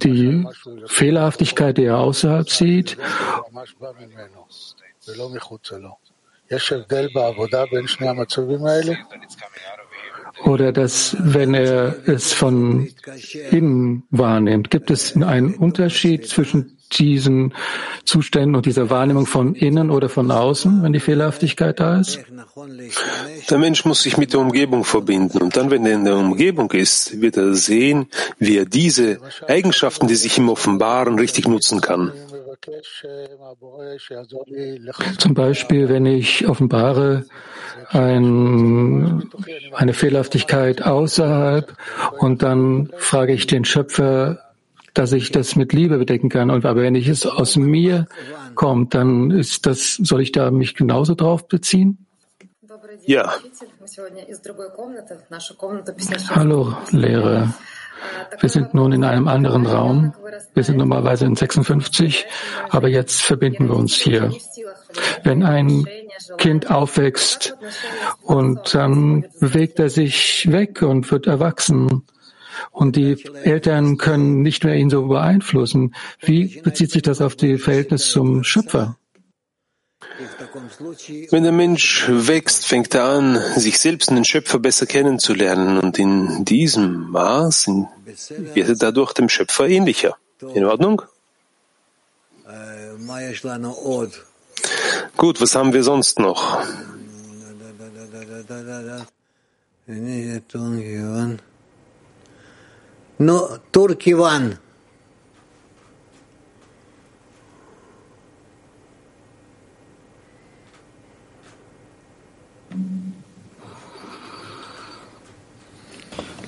die Fehlerhaftigkeit, die er außerhalb sieht? Oder dass, wenn er es von innen wahrnimmt, gibt es einen Unterschied zwischen diesen Zuständen und dieser Wahrnehmung von innen oder von außen, wenn die Fehlerhaftigkeit da ist? Der Mensch muss sich mit der Umgebung verbinden und dann, wenn er in der Umgebung ist, wird er sehen, wie er diese Eigenschaften, die sich ihm offenbaren, richtig nutzen kann. Zum Beispiel, wenn ich offenbare ein, eine Fehlerhaftigkeit außerhalb und dann frage ich den Schöpfer, dass ich das mit Liebe bedecken kann. Und aber wenn ich es aus mir kommt, dann ist das, soll ich da mich genauso drauf beziehen? Ja. Hallo, Lehrer. Wir sind nun in einem anderen Raum. Wir sind normalerweise in 56, aber jetzt verbinden wir uns hier. Wenn ein Kind aufwächst und dann bewegt er sich weg und wird erwachsen, und die Eltern können nicht mehr ihn so beeinflussen. Wie bezieht sich das auf die Verhältnis zum Schöpfer? Wenn der Mensch wächst, fängt er an, sich selbst und den Schöpfer besser kennenzulernen und in diesem Maß wird er dadurch dem Schöpfer ähnlicher. In Ordnung? Gut, was haben wir sonst noch? No, Turkey one.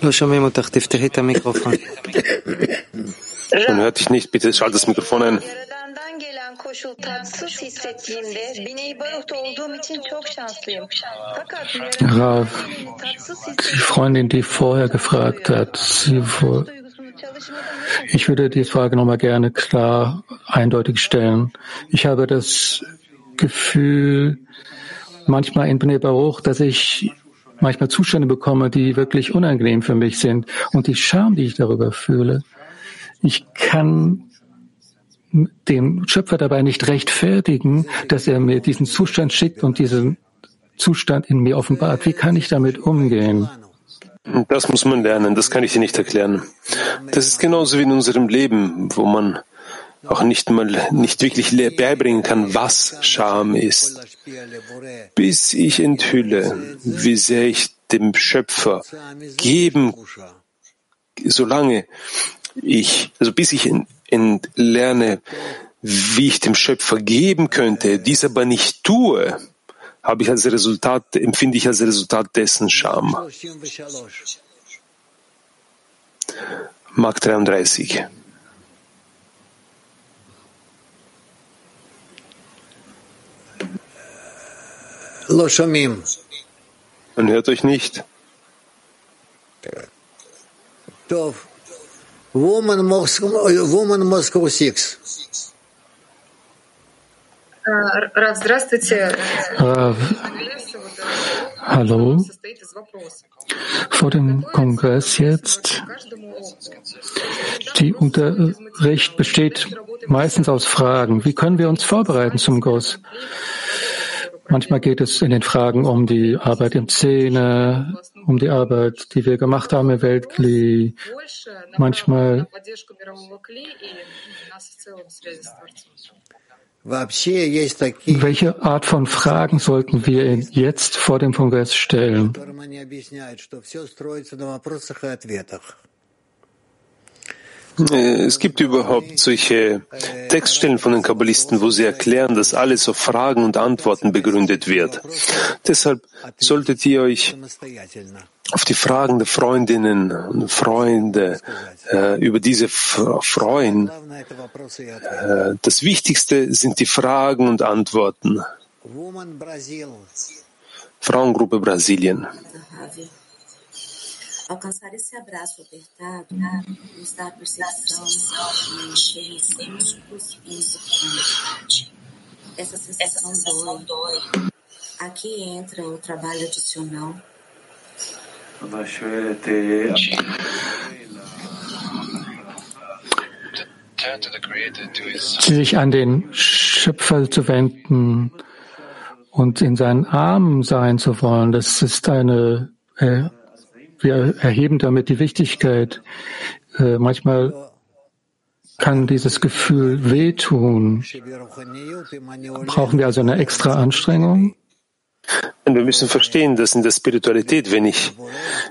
לא שומעים אותך, תפתחי את המיקרופון. Man hört dich nicht, bitte schalt das Mikrofon ein. koşul tatsız hissettiğimde Biney Baruch'ta olduğum için çok şanslıyım. Fakat Rav, die Freundin, die vorher gefragt hat, sie ich würde die Frage nochmal gerne klar, eindeutig stellen. Ich habe das Gefühl, manchmal in Bnei Baruch, dass ich manchmal Zustände bekomme, die wirklich unangenehm für mich sind. Und die Scham, die ich darüber fühle, ich kann dem Schöpfer dabei nicht rechtfertigen, dass er mir diesen Zustand schickt und diesen Zustand in mir offenbart. Wie kann ich damit umgehen? Das muss man lernen, das kann ich dir nicht erklären. Das ist genauso wie in unserem Leben, wo man auch nicht mal nicht wirklich beibringen kann, was Scham ist. Bis ich enthülle, wie sehr ich dem Schöpfer geben, solange ich, also bis ich lerne, wie ich dem Schöpfer geben könnte, dies aber nicht tue, habe ich als Resultat, empfinde ich als Resultat dessen Scham. Mark 33. Man hört euch nicht. Doof. Woman Moscow, woman Moscow 6. Рав, здравствуйте. Rav, hallo. Vor dem Kongress jetzt. Die Unterricht besteht meistens aus Fragen. Wie können wir uns vorbereiten zum Kurs? Manchmal geht es in den Fragen um die Arbeit im Zähne, um die Arbeit, die wir gemacht haben im Weltkli. Manchmal welche Art von Fragen sollten wir jetzt vor dem Kongress stellen? Äh, es gibt überhaupt solche Textstellen von den Kabbalisten, wo sie erklären, dass alles auf Fragen und Antworten begründet wird. Deshalb solltet ihr euch auf die Fragen der Freundinnen und Freunde äh, über diese freuen. Äh, das Wichtigste sind die Fragen und Antworten. Frauengruppe Brasilien. Alcançar esse abraço apertado nos dá a percepção de pertencemos músicos Essa sensação dói. Aqui entra o trabalho adicional. sich an den Schöpfer zu wenden und in seinen Armen sein zu wollen, das ist eine äh, wir erheben damit die Wichtigkeit. Äh, manchmal kann dieses Gefühl wehtun. Brauchen wir also eine extra Anstrengung? Wir müssen verstehen, dass in der Spiritualität, wenn ich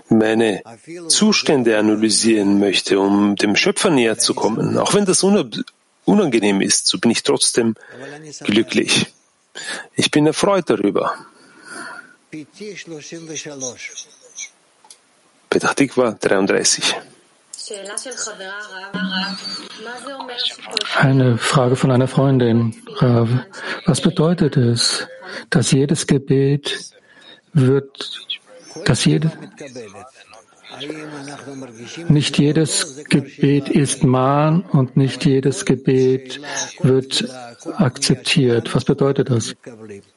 meine Zustände analysieren möchte, um dem Schöpfer näher zu kommen, auch wenn das unangenehm ist, so bin ich trotzdem glücklich. Ich bin erfreut darüber. Petach Tikva 33. Eine Frage von einer Freundin. Rav, was bedeutet es, dass jedes Gebet wird, dass jedes, nicht jedes Gebet ist Mahn und nicht jedes Gebet wird akzeptiert. Was bedeutet das?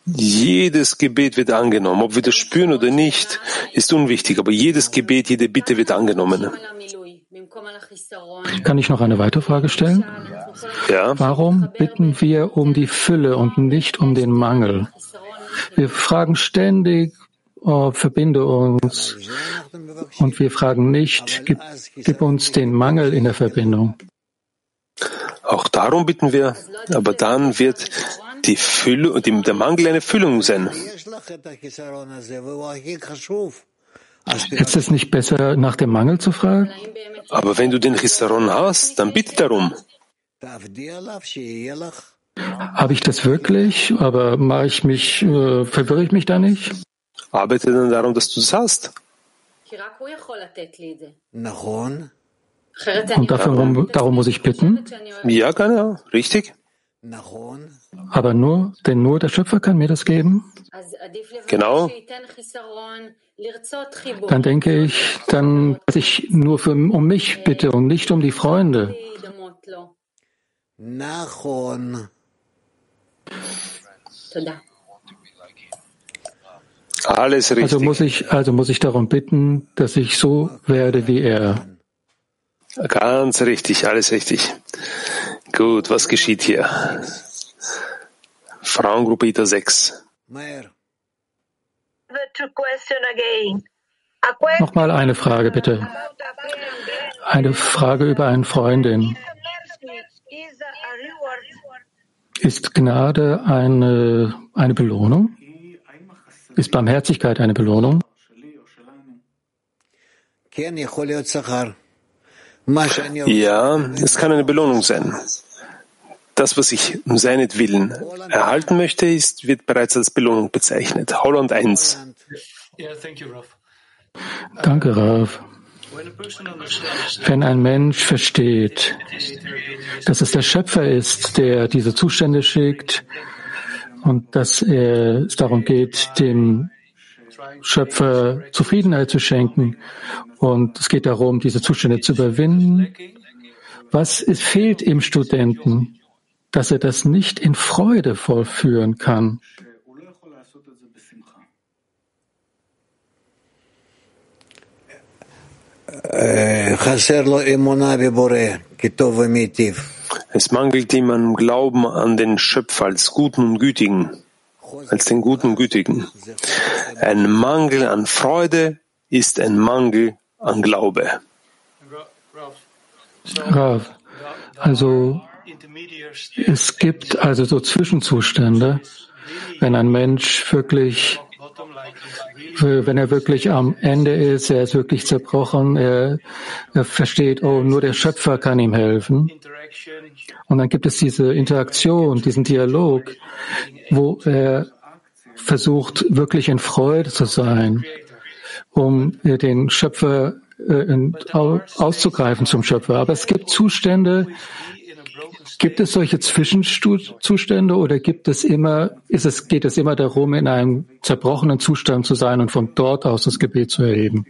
Jedes Gebet wird angenommen. Ob wir das spüren oder nicht, ist unwichtig. Aber jedes Gebet, jede Bitte wird angenommen. Kann ich noch eine weitere Frage stellen? Ja. Warum bitten wir um die Fülle und nicht um den Mangel? Wir fragen ständig, oh, verbinde uns. Und wir fragen nicht, gib, gib uns den Mangel in der Verbindung. Auch darum bitten wir, aber dann wird die Fülle, die, der Mangel eine Füllung sein. Ist es nicht besser, nach dem Mangel zu fragen? Aber wenn du den Chisaron hast, dann bitte darum. Habe ich das wirklich? Aber mache ich mich, äh, verwirre ich mich da nicht? Arbeite dann darum, dass du das hast. Und dafür, darum muss ich bitten? Ja, genau, richtig. Aber nur, denn nur der Schöpfer kann mir das geben? Genau. Dann denke ich, dann, dass ich nur für, um mich bitte und nicht um die Freunde. Alles richtig. Also muss ich, also muss ich darum bitten, dass ich so werde wie er. Ganz richtig, alles richtig. Gut, was geschieht hier? Frauengruppe ITA 6. Nochmal eine Frage, bitte. Eine Frage über eine Freundin. Ist Gnade eine, eine Belohnung? Ist Barmherzigkeit eine Belohnung? Ja, es kann eine Belohnung sein. Das, was ich um seinetwillen erhalten möchte, ist, wird bereits als Belohnung bezeichnet. Holland 1. Danke, Rav. Wenn ein Mensch versteht, dass es der Schöpfer ist, der diese Zustände schickt und dass es darum geht, dem Schöpfer Zufriedenheit zu schenken und es geht darum, diese Zustände zu überwinden. Was fehlt im Studenten, dass er das nicht in Freude vollführen kann? Es mangelt ihm an Glauben an den Schöpfer als Guten und Gütigen. als den Guten und Gütigen. Ein Mangel an Freude ist ein Mangel an Glaube. Rav, also es gibt also so Zwischenzustände, wenn ein Mensch wirklich, wenn er wirklich am Ende ist, er ist wirklich zerbrochen, er, er versteht, oh, nur der Schöpfer kann ihm helfen. Und dann gibt es diese Interaktion, diesen Dialog, wo er versucht, wirklich in Freude zu sein, um den Schöpfer äh, auszugreifen zum Schöpfer. Aber es gibt Zustände, Gibt es solche Zwischenzustände oder gibt es immer, ist es, geht es immer darum, in einem zerbrochenen Zustand zu sein und von dort aus das Gebet zu erheben?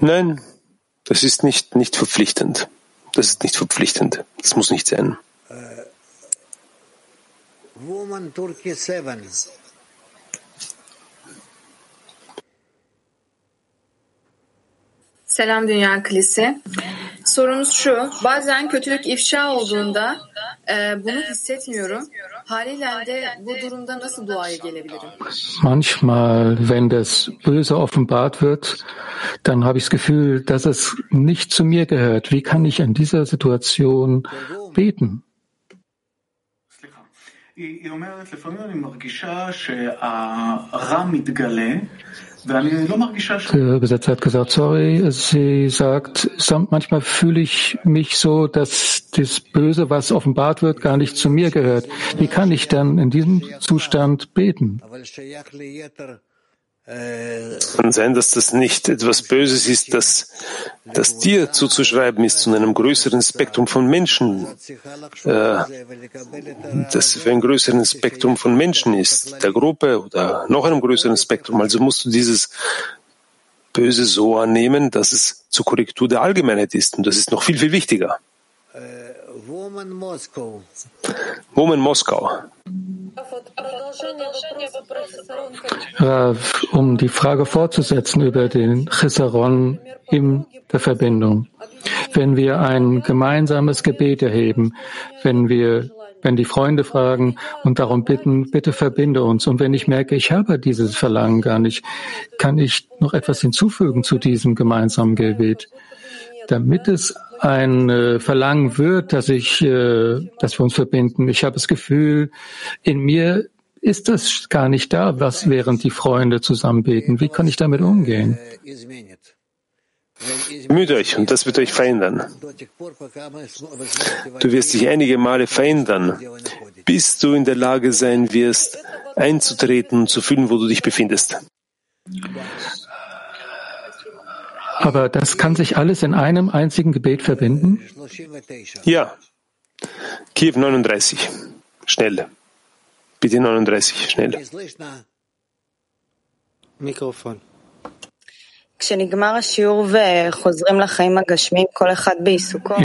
Nein, das ist nicht, nicht verpflichtend. Das ist nicht verpflichtend. Das muss nicht sein. Woman Turkey 7. Selam Dünya Kilise. Sorumuz şu, bazen kötülük ifşa olduğunda e, bunu hissetmiyorum. Haliyle de bu durumda nasıl duaya gelebilirim? Manchmal, wenn das Böse offenbart wird, dann habe ich das Gefühl, dass es nicht zu mir gehört. Wie kann ich in dieser Situation beten? היא אומרת, לפעמים אני מרגישה שהרע מתגלה der Übersetzer hat gesagt, sorry, sie sagt, manchmal fühle ich mich so, dass das Böse, was offenbart wird, gar nicht zu mir gehört. Wie kann ich dann in diesem Zustand beten? Kann sein, dass das nicht etwas Böses ist, das, das dir zuzuschreiben ist, zu einem größeren Spektrum von Menschen, äh, das für ein größeres Spektrum von Menschen ist, der Gruppe oder noch einem größeren Spektrum. Also musst du dieses Böse so annehmen, dass es zur Korrektur der Allgemeinheit ist. Und das ist noch viel, viel wichtiger. Woman Moskau. Woman Moskau. Um die Frage fortzusetzen über den Chisaron in der Verbindung. Wenn wir ein gemeinsames Gebet erheben, wenn wir wenn die Freunde fragen und darum bitten, bitte verbinde uns. Und wenn ich merke, ich habe dieses Verlangen gar nicht, kann ich noch etwas hinzufügen zu diesem gemeinsamen Gebet, damit es ein äh, Verlangen wird, dass ich, äh, dass wir uns verbinden. Ich habe das Gefühl, in mir ist das gar nicht da, was während die Freunde zusammen beten. Wie kann ich damit umgehen? Müht euch und das wird euch verändern. Du wirst dich einige Male verändern, bis du in der Lage sein wirst, einzutreten und zu fühlen, wo du dich befindest. Aber das kann sich alles in einem einzigen Gebet verbinden? Ja. Kiew 39. Schnell. Bitte 39, schnell. Mikrofon.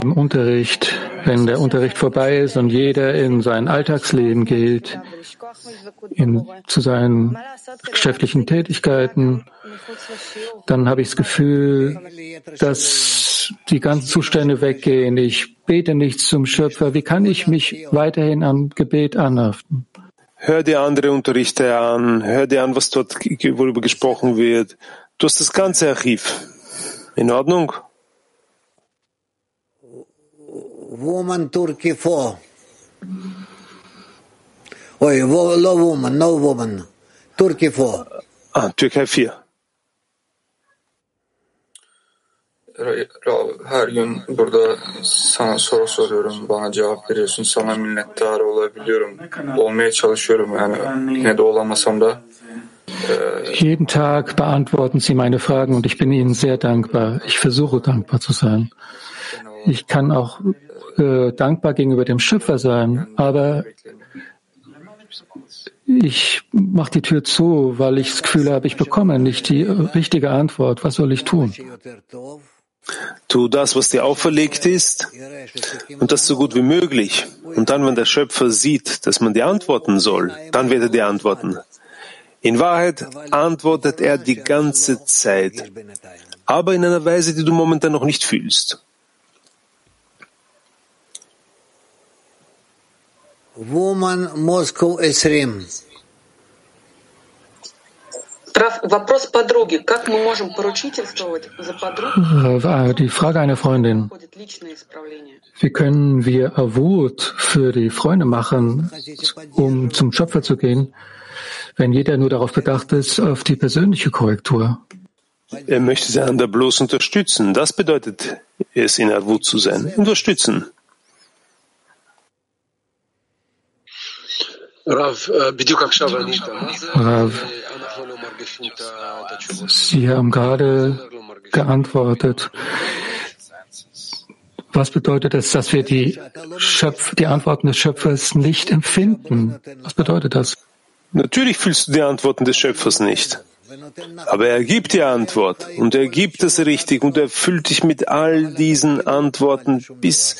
Im Unterricht, wenn der Unterricht vorbei ist und jeder in sein Alltagsleben geht, in, zu seinen geschäftlichen Tätigkeiten, dann habe ich das Gefühl, dass die ganzen Zustände weggehen. Ich bete nichts zum Schöpfer. Wie kann ich mich weiterhin am Gebet anhaften? Hör dir andere Unterrichte an, hör dir an, was dort worüber gesprochen wird. Du hast das ganze Archiv. In Ordnung? Woman Turkey 4. Oi, no woman, no woman. Turkey 4. Ah, Türkei 4. Her gün burada sana soru soruyorum, bana cevap veriyorsun. Sana minnettar olabiliyorum. Olmaya çalışıyorum yani. Yine de olamasam da. Jeden Tag beantworten Sie meine Fragen und ich bin Ihnen sehr dankbar. Ich versuche dankbar zu sein. Ich kann auch äh, dankbar gegenüber dem Schöpfer sein, aber ich mache die Tür zu, weil ich das Gefühl habe, ich bekomme nicht die richtige Antwort. Was soll ich tun? Tu das, was dir auferlegt ist, und das so gut wie möglich. Und dann, wenn der Schöpfer sieht, dass man dir antworten soll, dann wird er dir antworten. In Wahrheit antwortet er die ganze Zeit, aber in einer Weise, die du momentan noch nicht fühlst. Woman Moscow 20. Äh, ah, die Frage einer Freundin. Wie können wir Wut für die Freunde machen, um zum Schöpfer zu gehen? Wenn jeder nur darauf bedacht ist, auf die persönliche Korrektur? Er möchte sie andere bloß unterstützen. Das bedeutet es, in Avut zu sein. Unterstützen. Rav, Sie haben gerade geantwortet. Was bedeutet es, dass wir die, Schöpf die Antworten des Schöpfers nicht empfinden? Was bedeutet das? Natürlich fühlst du die Antworten des Schöpfers nicht. Aber er gibt die Antwort und er gibt es richtig und er füllt dich mit all diesen Antworten bis,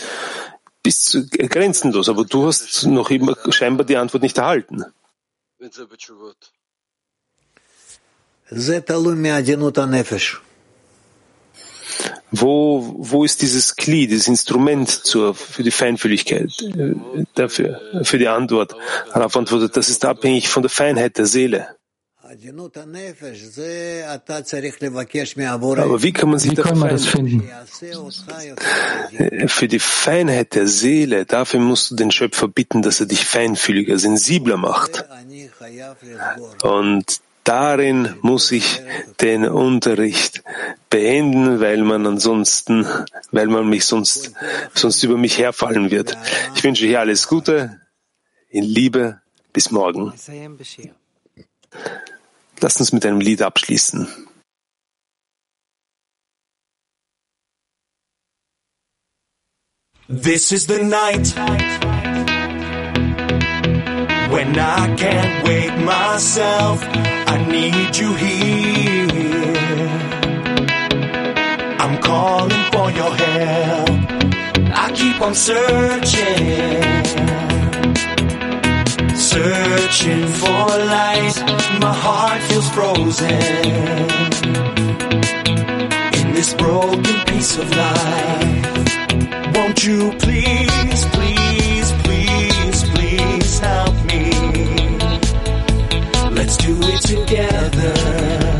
bis zu, grenzenlos. Aber du hast noch immer scheinbar die Antwort nicht erhalten. Wo, wo ist dieses Glied, dieses Instrument zur, für die Feinfühligkeit, äh, dafür, für die Antwort? Darauf antwortet, das ist abhängig von der Feinheit der Seele. Aber wie kann man sich kann man das finden? Äh, für die Feinheit der Seele, dafür musst du den Schöpfer bitten, dass er dich feinfühliger, sensibler macht. Und darin muss ich den Unterricht beenden, weil man ansonsten, weil man mich sonst, sonst über mich herfallen wird. Ich wünsche dir alles Gute, in Liebe, bis morgen. Lass uns mit einem Lied abschließen. This is the night when I can't wake myself. I need you here. I'm calling for your help. I keep on searching searching for light. My heart feels frozen in this broken piece of life. Won't you please, please, Let's do it together.